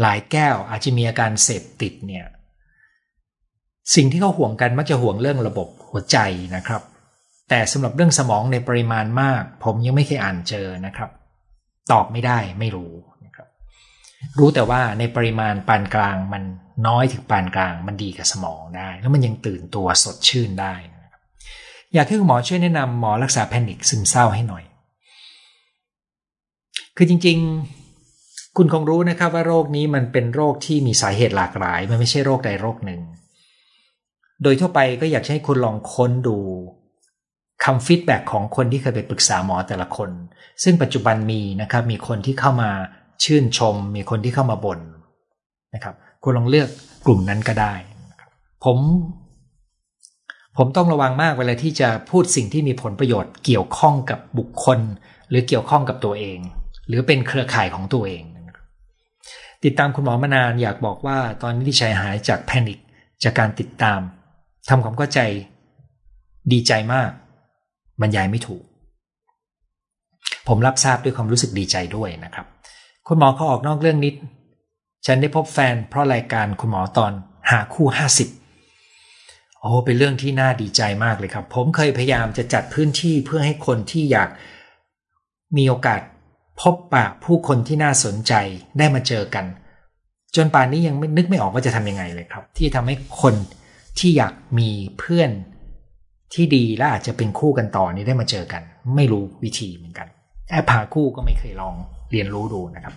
หลายแก้วอาจจะมีอาการเสพติดเนี่ย สิ่งที่เขาห่วงกันมักจะห่วงเรื่องระบบหัวใจนะครับ แต่สำหรับเรื่องสมองในปริมาณมาก ผมยังไม่เคยอ่านเจอนะครับ ตอบไม่ได้ไม่รู้นะครับ รู้แต่ว่าในปริมาณปานกลางมันน้อยถึงปานกลาง มันดีกับสมองได้ แล้วมันยังตื่นตัวสดชื่นได้นะครับอยากให้คุณหมอช่วยแนะนำหมอรักษาแพนิคซึมเศร้าให้หน่อย คือจริงๆคุณคงรู้นะครับว่าโรคนี้มันเป็นโรคที่มีสาเหตุหลากหลาย มันไม่ใช่โรคใดโรคหนึ่ง โดยทั่วไปก็อยากให้คุณลองค้นดูคำฟีดแบ็ของคนที่เคยไปปรึกษาหมอแต่ละคน ซึ่งปัจจุบันมีนะครับมีคนที่เข้ามาชื่นชม มีคนที่เข้ามาบน่นนะครับ คุณลองเลือกกลุ่มนั้นก็ได้ ผม ผมต้องระวังมากเวลาที่จะพูดสิ่งที่มีผลประโยชน์เกี่ยวข้องกับบุคคล หรือเกี่ยวข้องกับตัวเอง หรือเป็นเครือข่ายของตัวเอง ติดตามคุณหมอมานานอยากบอกว่าตอนนี้ที่ชายหายจากแพนิคจากการติดตาม ทำความเข้าใจ ดีใจมาก บรรยายไม่ถูก ผมรับทราบด้วยความรู้สึกดีใจด้วยนะครับ คุณหมอเขาออกนอกเรื่องนิด ฉันได้พบแฟนเพราะรายการคุณหมอตอนหาคู่ห้าสิบโอ้เป็นเรื่องที่น่าดีใจมากเลยครับ ผมเคยพยายามจะจัดพื้นที่เพื่อให้คนที่อยากมีโอกาสพบปะผู้คนที่น่าสนใจได้มาเจอกัน จนป่านนี้ยังไม่นึกไม่ออกว่าจะทำยังไงเลยครับ ที่ทำให้คน ที่อยากมีเพื่อนที่ดีและอาจจะเป็นคู่กันต่อนี้ได้มาเจอกัน ไม่รู้วิธีเหมือนกัน แอปหาคู่ก็ไม่เคยลองเรียนรู้ดูนะครับ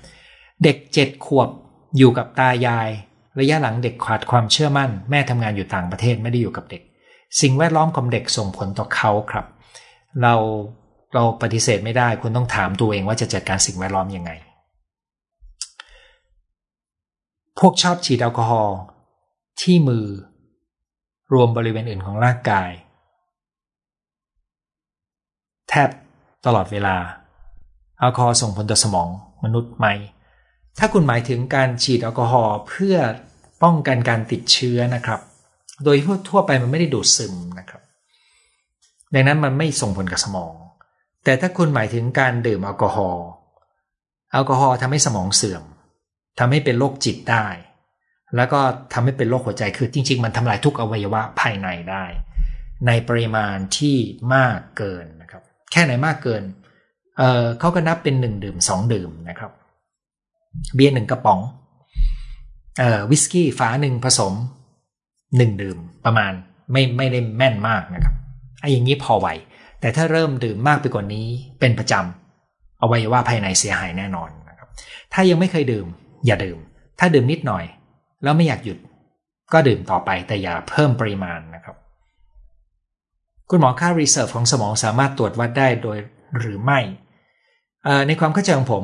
เด็กเจ็ดขวบอยู่กับตายาย ระยะหลังเด็กขาดความเชื่อมั่น แม่ทำงานอยู่ต่างประเทศไม่ได้อยู่กับเด็ก สิ่งแวดล้อมของเด็กส่งผลต่อเขาครับ เราเราปฏิเสธไม่ได้คุณต้องถามตัวเองว่าจะจัดการสิ่งแวดล้อมยังไง พวกชอบฉีดแอลกอฮอล์ที่มือ รวมบริเวณอื่นของร่างกาย แทบตลอดเวลาแอลกอฮอล์ส่งผลต่อสมองมนุษย์ไหม ถ้าคุณหมายถึงการฉีดแอลกอฮอล์เพื่อป้องกันการติดเชื้อนะครับ โดยทั่วไปมันไม่ได้ดูดซึมนะครับ ดังนั้นมันไม่ส่งผลกับสมอง แต่ถ้าคุณหมายถึงการดื่มแอลกอฮอล์แอลกอฮอล์ทำให้สมองเสื่อมทำให้เป็นโรคจิตได้ แล้วก็ทำให้เป็นโรคหัวใจคือจริง ๆ มันทำลายทุกอวัยวะภายในได้ ในปริมาณที่มากเกินนะครับ แค่ไหนมากเกินเเขาก็นับเป็นหนึ่งดื่มสองดื่มนะครับ เบียร์หนึ่งกระป๋องออวิสกี้ฝาหนึ่งผสมหนึ่งดื่มประมาณไม่ไม่ได้แม่นมากนะครับไอ้อย่างนี้พอไหว แต่ถ้าเริ่มดื่มมากไปกว่านี้เป็นประจำอาไว้ว่าภายในเสียหายแน่นอนนะครับ ถ้ายังไม่เคยดื่ม อย่าดื่ม ถ้าดื่มนิดหน่อย แล้วไม่อยากหยุด ก็ดื่มต่อไปแต่อย่าเพิ่มปริมาณนะครับ คุณหมอค่า reserve ของสมองสามารถตรวจวัดได้โดยหรือไม่ ในความเข้าใจของผม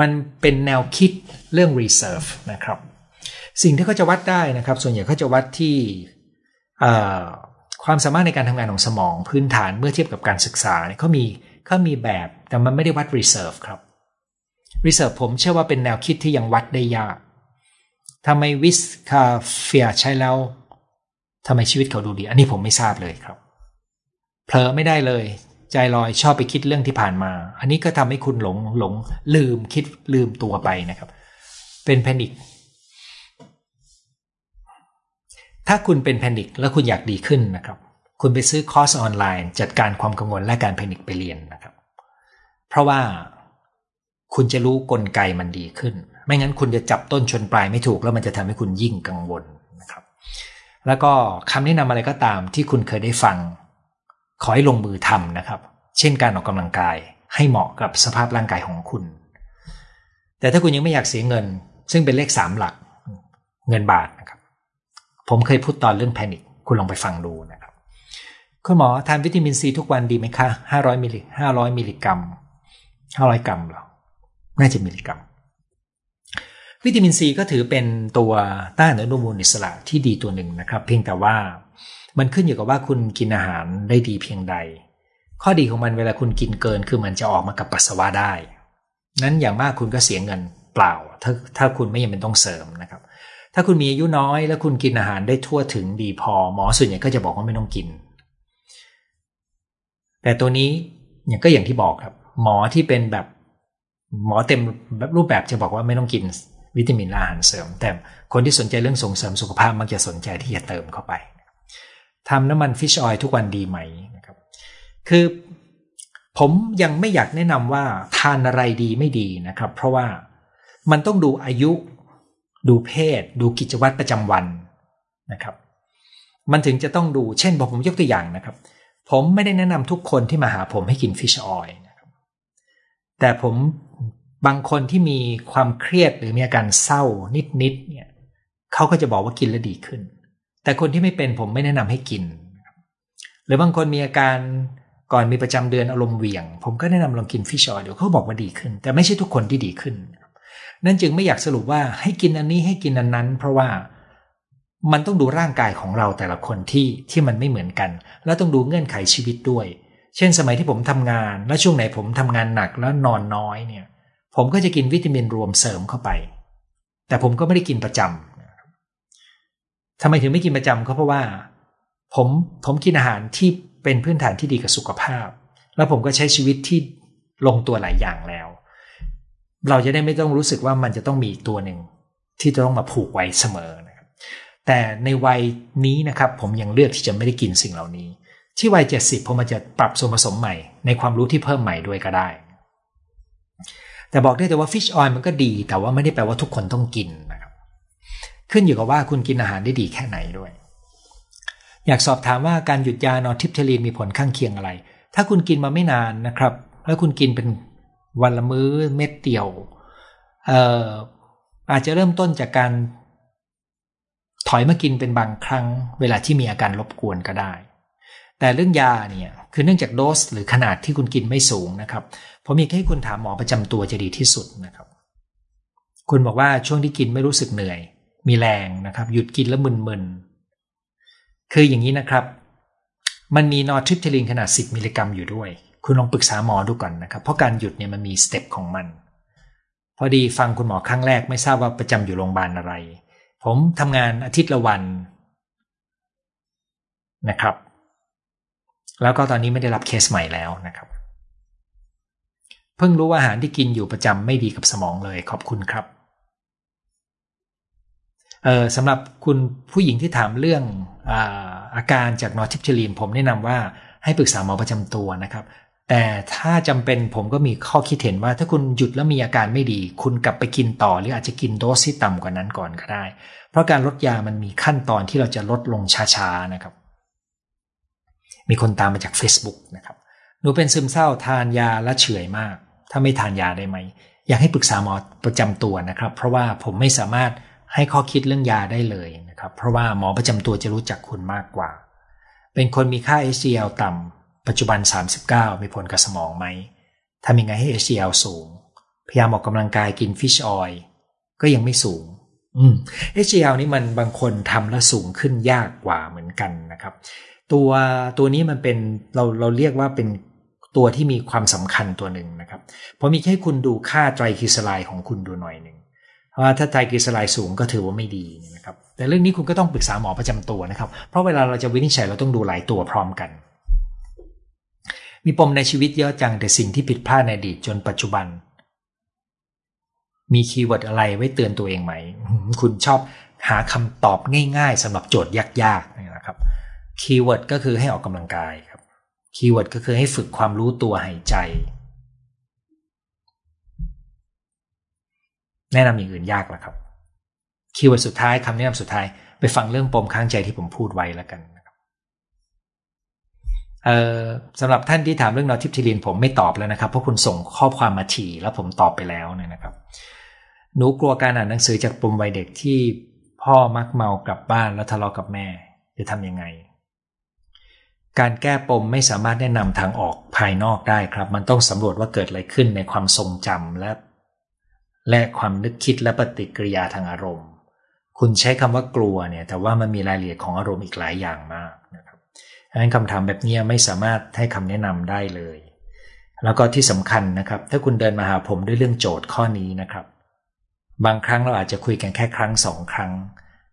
มันเป็นแนวคิดเรื่อง reserve นะครับ สิ่งที่เขาจะวัดได้นะครับ ส่วนใหญ่เขาจะวัดที่ความสามารถในการทำงานของสมองพื้นฐานเมื่อเทียบกับการศึกษาเขามีเขามีแบบแต่มันไม่ได้วัด reserve ครับ reserve ผมเชื่อว่าเป็นแนวคิดที่ยังวัดได้ยาก ทำไมวิสคาเฟียใช้แล้วทำไมชีวิตเขาดูดี อันนี้ผมไม่ทราบเลยครับเผลอไม่ได้เลย ใจลอยชอบไปคิดเรื่องที่ผ่านมา อันนี้ก็ทำให้คุณหลงหลง ลืมคิดลืมตัวไปนะครับ เป็นแพนิคถ้าคุณเป็นแพนิคแล้วคุณอยากดีขึ้นนะครับ คุณไปซื้อคอร์สออนไลน์ จัดการความกังวลและการแพนิคไปเรียนนะครับ เพราะว่าคุณจะรู้กลไกมันดีขึ้น ไม่งั้นคุณจะจับต้นชนปลายไม่ถูก แล้วมันจะทำให้คุณยิ่งกังวลนะครับ แล้วก็คำแนะนำอะไรก็ตามที่คุณเคยได้ฟัง ขอให้ลงมือทำนะครับ เช่นการออกกำลังกายให้เหมาะกับสภาพร่างกายของคุณ แต่ถ้าคุณยังไม่อยากเสียเงิน ซึ่งเป็นเลขสามหลัก เงินบาทนะครับ ผมเคยพูดตอนเรื่องแพนิคคุณลองไปฟังดูนะครับคุณหมอทานวิตามินซีทุกวันดีไหมคะห้าร้อยมิลลิห้าร้อยมิลลิกรัมห้าร้อยกรัมหรอน่าจะมิลลิกรัม วิตามินซีก็ถือเป็นตัวต้านอนุมูลอิสระที่ดีตัวหนึ่งนะครับ เพียงแต่ว่ามันขึ้นอยู่กับว่าคุณกินอาหารได้ดีเพียงใด ข้อดีของมันเวลาคุณกินเกินคือมันจะออกมากับปัสสาวะได้ นั้นอย่างมากคุณก็เสียเงินเปล่า ถ้าถ้าคุณไม่ยังเป็นต้องเสริมนะครับ ถ้าคุณมีอายุน้อย แล้วคุณกินอาหารได้ทั่วถึงดีพอหมอส่วนใหญ่ก็จะบอกว่าไม่ต้องกิน แต่ตัวนี้เนี่ยก็อย่างที่บอกครับ หมอที่เป็นแบบหมอเต็มรูปแบบจะบอกว่าไม่ต้องกิน วิตามินอาหารเสริม แต่คนที่สนใจเรื่องส่งเสริมสุขภาพมักจะสนใจที่จะเติมเข้าไปทำน้ำมันฟิชออยทุกวันดีไหมนะครับ คือผมยังไม่อยากแนะนำว่าทานอะไรดีไม่ดีนะครับ เพราะว่ามันต้องดูอายุ ดูเพศ ดูกิจวัตรประจำวันนะครับ มันถึงจะต้องดูเช่นบอกผมยกตัวอย่างนะครับ ผมไม่ได้แนะนำทุกคนที่มาหาผมให้กินฟิชออยนะครับแต่ผม บางคนที่มีความเครียดหรือมีอาการเศร้านิดๆเนี่ยเขาก็จะบอกว่ากินแล้วดีขึ้น แต่คนที่ไม่เป็นผมไม่แนะนำให้กิน หรือบางคนมีอาการก่อนมีประจำเดือนอารมณ์เหวี่ยง ผมก็แนะนำลองกินฟิชออยเดี๋ยวเขาบอกว่าดีขึ้น แต่ไม่ใช่ทุกคนที่ดีขึ้น นั่นจึงไม่อยากสรุปว่าให้กินอันนี้ให้กินอันนั้น เพราะว่ามันต้องดูร่างกายของเราแต่ละคนที่ที่มันไม่เหมือนกัน แล้วต้องดูเงื่อนไขชีวิตด้วย เช่นสมัยที่ผมทำงาน และช่วงไหนผมทำงานหนักแล้วนอนน้อยเนี่ย ผมก็จะกินวิตามินรวมเสริมเข้าไป แต่ผมก็ไม่ได้กินประจำทำไมถึงไม่กินประจำก็เพราะว่า ผมผมกินอาหารที่เป็นพื้นฐานที่ดีกับสุขภาพ แล้วผมก็ใช้ชีวิตที่ลงตัวหลายอย่างแล้ว เราจะได้ไม่ต้องรู้สึกว่ามันจะต้องมีตัวหนึ่งที่จะต้องมาผูกไว้เสมอนะครับ แต่ในวัยนี้นะครับ ผมยังเลือกที่จะไม่ได้กินสิ่งเหล่านี้ ที่วัยเจ็ดสิบผมอาจจะปรับส่วนผสมใหม่ ในความรู้ที่เพิ่มใหม่ด้วยก็ได้ แต่บอกได้แต่ว่าฟิชออยล์มันก็ดี แต่ว่าไม่ได้แปลว่าทุกคนต้องกินนะครับ ขึ้นอยู่กับว่าคุณกินอาหารได้ดีแค่ไหนด้วย อยากสอบถามว่าการหยุดยานอทิปเทลีนมีผลข้างเคียงอะไร ถ้าคุณกินมาไม่นานนะครับ แล้วคุณกินเป็นวันละมื้อเม็ดเดียวเอ่ออาจจะเริ่มต้นจากการถอยมากินเป็นบางครั้ง เวลาที่มีอาการรบกวนก็ได้ แต่เรื่องยาเนี่ย คือเนื่องจากโดสหรือขนาดที่คุณกินไม่สูงนะครับผมมีแค่ให้คุณถามหมอประจำตัวจะดีที่สุดนะครับ คุณบอกว่าช่วงที่กินไม่รู้สึกเหนื่อย มีแรงนะครับ หยุดกินแล้วมึนๆคืออย่างนี้นะครับ มันมี nortriptyline ขนาด 10 มิลลิกรัมอยู่ด้วย คุณลองปรึกษาหมอดูก่อนนะครับ เพราะการหยุดเนี่ยมันมี step ของมัน พอดีฟังคุณหมอครั้งแรกไม่ทราบว่าประจำอยู่โรงพยาบาลอะไร ผมทำงานอาทิตย์ละวันนะครับ แล้วก็ตอนนี้ไม่ได้รับเคสใหม่แล้วนะครับ เพิ่งรู้ว่าอาหารที่กินอยู่ประจำไม่ดีกับสมองเลยขอบคุณครับเออสำหรับคุณผู้หญิงที่ถามเรื่องอาอาการจาก nortriptyline ผมแนะนำว่าให้ปรึกษาหมอประจำตัวนะครับแต่ถ้าจำเป็นผมก็มีข้อคิดเห็นว่าถ้าคุณหยุดแล้วมีอาการไม่ดี คุณกลับไปกินต่อ หรืออาจจะกินโดสที่ต่ำกว่านั้นก่อนก็ได้ เพราะการลดยามันมีขั้นตอนที่เราจะลดลงช้าๆนะครับ มีคนตามมาจาก Facebook นะครับหนูเป็นซึมเศร้าทานยาและเฉื่อยมาก ถ้าไม่ทานยาได้ไหม อยากให้ปรึกษาหมอประจำตัวนะครับ เพราะว่าผมไม่สามารถให้ข้อคิดเรื่องยาได้เลยนะครับ เพราะว่าหมอประจำตัวจะรู้จักคุณมากกว่า เป็นคนมีค่า HDL ต่ำปัจจุบัน 39 มีผลกับสมองไหมทำยังไงให้ HDL สูง พยายามออกกำลังกายกินฟิชออยก็ยังไม่สูง อืม HDL นี่มันบางคนทำแล้วสูงขึ้นยากกว่าเหมือนกันนะครับ ตัวตัวนี้มันเป็นเราเราเรียกว่าเป็นตัวที่มีความสำคัญตัวหนึ่งนะครับ เพราะมีแค่คุณดูค่าไตรคลีเซอไรด์ของคุณดูหน่อยหนึ่งเพราะว่าถ้าไตรกลีเซอไรด์สูงก็ถือว่าไม่ดีนะครับ แต่เรื่องนี้คุณก็ต้องปรึกษาหมอประจำตัวนะครับ เพราะเวลาเราจะวินิจฉัยเราต้องดูหลายตัวพร้อมกัน มีปมในชีวิตเยอะจังแต่สิ่งที่ผิดพลาดในอดีตจนปัจจุบัน มี keyword อะไรไว้เตือนตัวเองไหม คุณชอบหาคำตอบง่าย ๆสำหรับโจทย์ยากๆนะครับ keyword ก็คือให้ออกกำลังกายครับ keyword ก็คือให้ฝึกความรู้ตัวหายใจ แนะนำอย่างอื่นยากแล้วครับ keyword สุดท้ายคำแนะนำสุดท้ายไปฟังเรื่องปมค้างใจที่ผมพูดไว้แล้วกันนะครับสำหรับท่านที่ถามเรื่อง nortriptyline ผมไม่ตอบแล้วนะครับ เพราะคุณส่งข้อความมาถี่แล้วผมตอบไปแล้วเนี่ยนะครับ หนูกลัวการอ่านหนังสือจากปมวัยเด็กที่พ่อมักเมากลับบ้านแล้วทะเลาะกับแม่จะทำยังไง การแก้ปมไม่สามารถแนะนำทางออกภายนอกได้ครับ มันต้องสำรวจว่าเกิดอะไรขึ้นในความทรงจำและ และความนึกคิดและปฏิกิริยาทางอารมณ์ คุณใช้คำว่ากลัวเนี่ย แต่ว่ามันมีรายละเอียดของอารมณ์อีกหลายอย่างมากนะครับดังนั้นคำถามแบบนี้ไม่สามารถให้คำแนะนำได้เลย แล้วก็ที่สำคัญนะครับ ถ้าคุณเดินมาหาผมด้วยเรื่องโจทย์ข้อนี้นะครับ บางครั้งเราอาจจะคุยกันแค่ครั้งสองครั้ง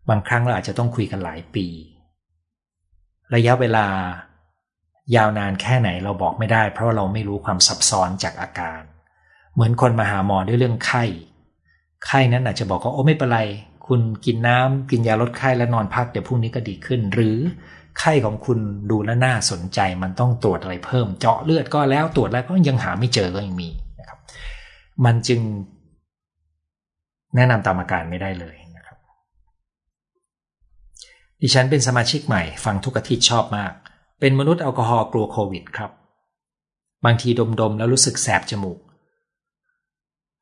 บางครั้งเราอาจจะต้องคุยกันหลายปี ระยะเวลา ยาวนานแค่ไหนเราบอกไม่ได้ เพราะเราไม่รู้ความซับซ้อนจากอาการ เหมือนคนมาหาหมอด้วยเรื่องไข้ ไข้นั้นอาจจะบอกว่าโอ้ไม่เป็นไร คุณกินน้ำกินยาลดไข้แล้วนอนพักเดี๋ยวพรุ่งนี้ก็ดีขึ้น หรือไข้ของคุณดูแลน่าสนใจมันต้องตรวจอะไรเพิ่ม เจาะเลือดก็แล้วตรวจแล้วก็ยังหาไม่เจอก็ยังมีนะครับ มันจึง แนะนำตามอาการไม่ได้เลยนะครับ ดิฉันเป็นสมาชิกใหม่ ฟังทุกอาทิตย์ชอบมาก เป็นมนุษย์แอลกอฮอล์กลัวโควิดครับ บางทีดมๆแล้วรู้สึกแสบจมูก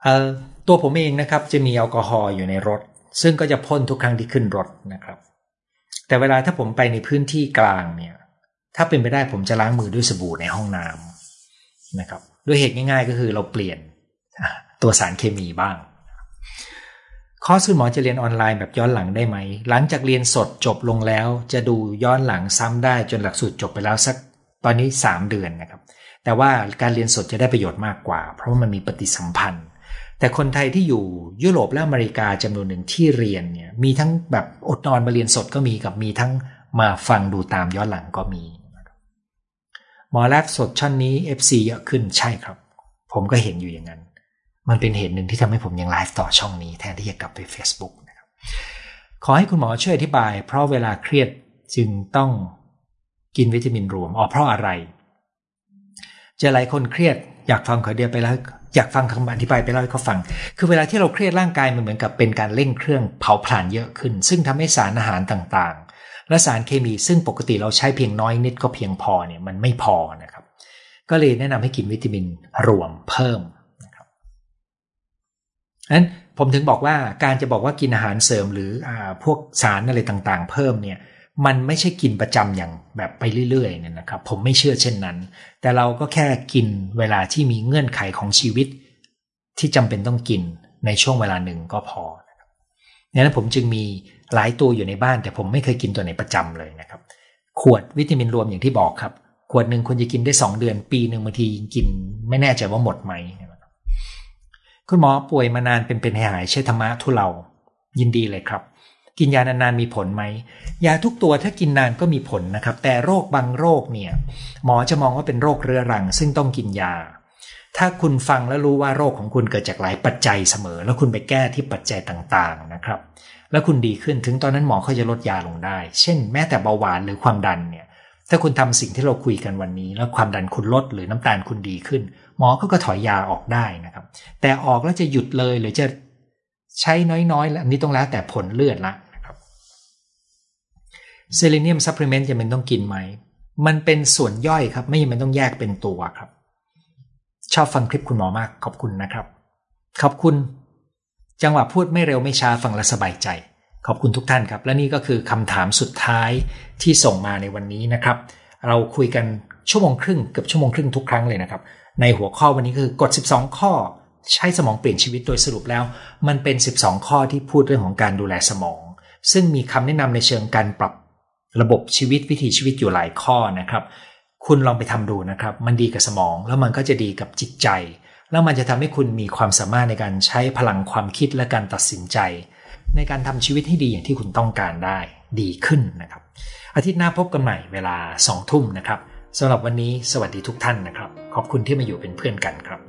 เอ่อตัวผมเองนะครับจะมีแอลกอฮอล์อยู่ในรถ ซึ่งก็จะพ่นทุกครั้งที่ขึ้นรถนะครับ แต่เวลาถ้าผมไปในพื้นที่กลางเนี่ย ถ้าเป็นไปได้ผมจะล้างมือด้วยสบู่ในห้องน้ำนะครับ ด้วยเหตุง่าย ๆ ก็คือเราเปลี่ยนตัวสารเคมีบ้าง คอร์สคุณหมอจะเรียนออนไลน์แบบย้อนหลังได้ไหม หลังจากเรียนสดจบลงแล้ว จะดูย้อนหลังซ้ำได้จนหลักสูตรจบไปแล้วสักตอนนี้ 3 เดือนนะครับ แต่ว่าการเรียนสดจะได้ประโยชน์มากกว่า เพราะว่ามันมีปฏิสัมพันธ์ แต่คนไทยที่อยู่ยุโรปและอเมริกาจำนวนหนึ่งที่เรียนเนี่ยมีทั้งแบบอดนอนมาเรียนสดก็มีกับมีทั้งมาฟังดูตามย้อนหลังก็มีหมอแรกสดช่อนนี้ FC เยอะขึ้นใช่ครับ ผมก็เห็นอยู่อย่างนั้น มันเป็นเหตุหนึ่งที่ทำให้ผมยังไลฟ์ต่อช่องนี้แทนที่จะกลับไป Facebook นะครับขอให้คุณหมอช่วยอธิบาย เพราะเวลาเครียดจึงต้องกินวิตามินรวมอ๋อเพราะอะไรจะหลายคนเครียดอยากฟังขอเดียวไปแล้วอยากฟังคำอธิบายไปเล่าให้เขาฟัง คือเวลาที่เราเครียดร่างกายมันเหมือนกับเป็นการเร่งเครื่องเผาผลาญเยอะขึ้น ซึ่งทำให้สารอาหารต่างๆ และสารเคมีซึ่งปกติเราใช้เพียงน้อยนิดก็เพียงพอเนี่ยมันไม่พอนะครับ ก็เลยแนะนำให้กินวิตามินรวมเพิ่ม นั้นผมถึงบอกว่าการจะบอกว่ากินอาหารเสริมหรืออพวกสารอะไรต่างๆ เพิ่มเนี่ยมันไม่ใช่กินประจำอย่างแบบไปเรื่อยๆเนี่ยนะครับ ผมไม่เชื่อเช่นนั้น แต่เราก็แค่กินเวลาที่มีเงื่อนไขของชีวิต ที่จำเป็นต้องกินในช่วงเวลาหนึ่งก็พอดังนั้นผมจึงมีหลายตัวอยู่ในบ้าน แต่ผมไม่เคยกินตัวไหนประจำเลยนะครับ ขวดวิตามินรวมอย่างที่บอกครับ ขวดหนึ่งควรจะกินได้ 2 เดือน ปีหนึ่งบางทีกิน ไม่แน่ใจว่าหมดไหม คุณหมอป่วยมานานเป็นเป็นหายใช้ธรรมะทุเลายินดีเลยครับ กินยานานๆมีผลไหมยาทุกตัวถ้ากินนานก็มีผลนะครับ แต่โรคบางโรคเนี่ย หมอจะมองว่าเป็นโรคเรื้อรัง ซึ่งต้องกินยา ถ้าคุณฟังแล้วรู้ว่าโรคของคุณเกิดจากหลายปัจจัยเสมอ แล้วคุณไปแก้ที่ปัจจัยต่างๆนะครับ แล้วคุณดีขึ้นถึงตอนนั้นหมอเขาจะลดยาลงได้ เช่น แม้แต่เบาหวานหรือความดันเนี่ย ถ้าคุณทำสิ่งที่เราคุยกันวันนี้ แล้วความดันคุณลดหรือน้ำตาลคุณดีขึ้น หมอก็ก็ถอยยาออกได้นะครับ แต่ออกแล้วจะหยุดเลยหรือจะใช้น้อยๆอันนี้ต้องแล้วแต่ผลเลือดละนะครับ selenium supplement จำเป็นต้องกินไหม มันเป็นส่วนย่อยครับ ไม่จำเป็นต้องแยกเป็นตัวครับ ชอบฟังคลิปคุณหมอมากขอบคุณนะครับ ขอบคุณ จังหวะพูดไม่เร็วไม่ช้าฟังและสบายใจ ขอบคุณทุกท่านครับ และนี่ก็คือคำถามสุดท้ายที่ส่งมาในวันนี้นะครับ เราคุยกันชั่วโมงครึ่งเกือบชั่วโมงครึ่งทุกครั้งเลยนะครับ ในหัวข้อวันนี้คือกฎ 12 ข้อ ใช้สมองเปลี่ยนชีวิตโดยสรุปแล้ว มันเป็น 12 ข้อที่พูดเรื่องของการดูแลสมอง ซึ่งมีคำแนะนำในเชิงการปรับระบบชีวิตวิถีชีวิตอยู่หลายข้อนะครับ คุณลองไปทำดูนะครับ มันดีกับสมองแล้วมันก็จะดีกับจิตใจ แล้วมันจะทำให้คุณมีความสามารถในการใช้พลังความคิดและการตัดสินใจ ในการทำชีวิตให้ดีอย่างที่คุณต้องการได้ ดีขึ้นนะครับ อาทิตย์หน้าพบกันใหม่เวลาสองทุ่มนะครับ สำหรับวันนี้สวัสดีทุกท่านนะครับ ขอบคุณที่มาอยู่เป็นเพื่อนกันครับ